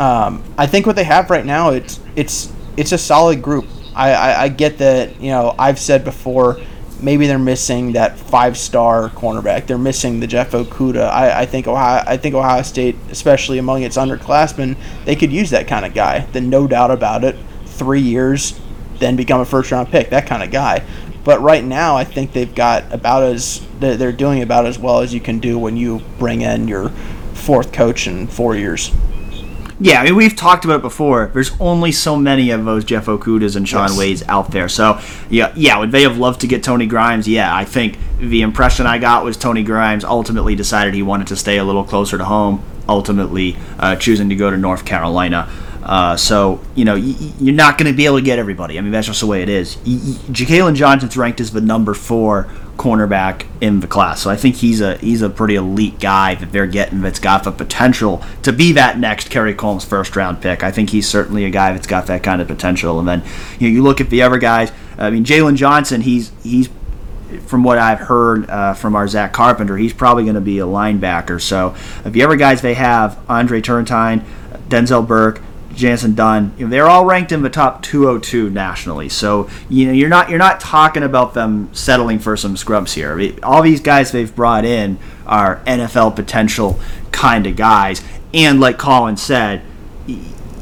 um, I think what they have right now it's it's it's a solid group. I, I, I get that you know I've said before maybe they're missing that five star cornerback. They're missing the Jeff Okudah. I, I think Ohio I think Ohio State, especially among its underclassmen, they could use that kind of guy. Then no doubt about it, three years, then become a first round pick. That kind of guy. But right now, I think they've got about as they're doing about as well as you can do when you bring in your fourth coach in four years. Yeah, I mean we've talked about it before. There's only so many of those Jeff Okudahs and Shaun yes. Wade's out there. So yeah, yeah, would they have loved to get Tony Grimes? Yeah, I think the impression I got was Tony Grimes ultimately decided he wanted to stay a little closer to home. Ultimately, uh, choosing to go to North Carolina. Uh, so you know y- you're not going to be able to get everybody. I mean that's just the way it is. Y- y- Jalen Johnson's ranked as the number four cornerback in the class, so I think he's a he's a pretty elite guy that they're getting that's got the potential to be that next Kerry Coombs first round pick. I think he's certainly a guy that's got that kind of potential. And then you know you look at the other guys. I mean Jalen Johnson, he's he's from what I've heard uh, from our Zach Carpenter, he's probably going to be a linebacker. So if the other guys they have, Andre Turrentine, Denzel Burke, Jantzen Dunn, you know, they're all ranked in the top 202 nationally. So you know you're not you're not talking about them settling for some scrubs here. All these guys they've brought in are NFL potential kind of guys, and like Colin said,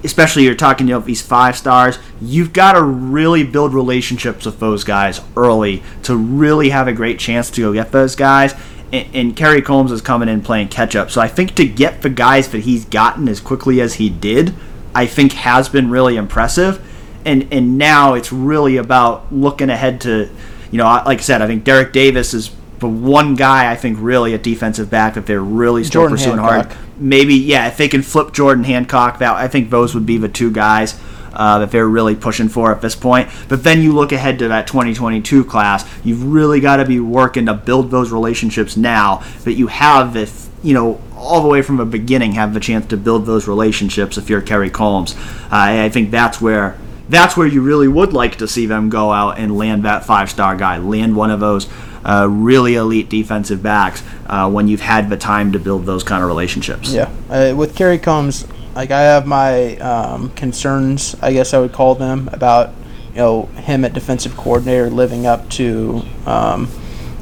especially you're talking you know these five stars you've got to really build relationships with those guys early to really have a great chance to go get those guys and, and Kerry Coombs is coming in playing catch up so I think to get the guys that he's gotten as quickly as he did I think has been really impressive. And and now it's really about looking ahead to you know like I said I think Derek Davis is the one guy I think really at defensive back that they're really still Jordan pursuing Hancock. hard maybe yeah if they can flip Jordan Hancock that I think those would be the two guys uh, that they're really pushing for at this point. But then you look ahead to that 2022 class you've really got to be working to build those relationships now that you have this you know all the way from the beginning have the chance to build those relationships if you're Kerry Coombs uh, I think that's where that's where you really would like to see them go out and land that five star guy land one of those uh, really elite defensive backs uh, when you've had the time to build those kind of relationships. Yeah, uh, with Kerry Coombs, like I have my um, concerns, I guess I would call them about you know him at defensive coordinator living up to um,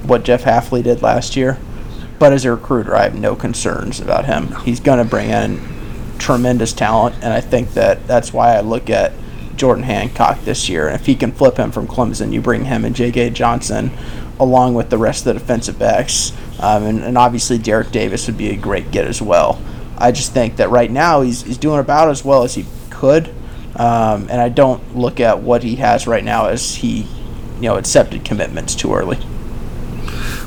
what Jeff Hafley did last year. But as a recruiter, I have no concerns about him. He's going to bring in tremendous talent, and I think that that's why I look at Jordan Hancock this year. And if he can flip him from Clemson, you bring him and J.K. Johnson along with the rest of the defensive backs. Um, and, and obviously, Derek Davis would be a great get as well. I just think that right now he's, he's doing about as well as he could. Um, and I don't look at what he has right now as he, you know, accepted commitments too early.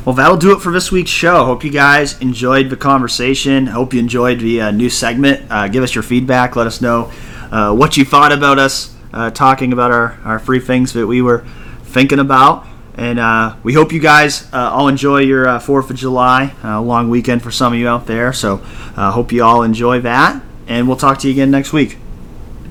Well, that'll do it for this week's show. Hope you guys enjoyed the conversation. Hope you enjoyed the uh, new segment. Uh, give us your feedback. Let us know uh, what you thought about us uh, talking about our, our free things that we were thinking about. And uh, we hope you guys uh, all enjoy your uh, 4th of July, long weekend for some of you out there. So hope you all enjoy that. And we'll talk to you again next week.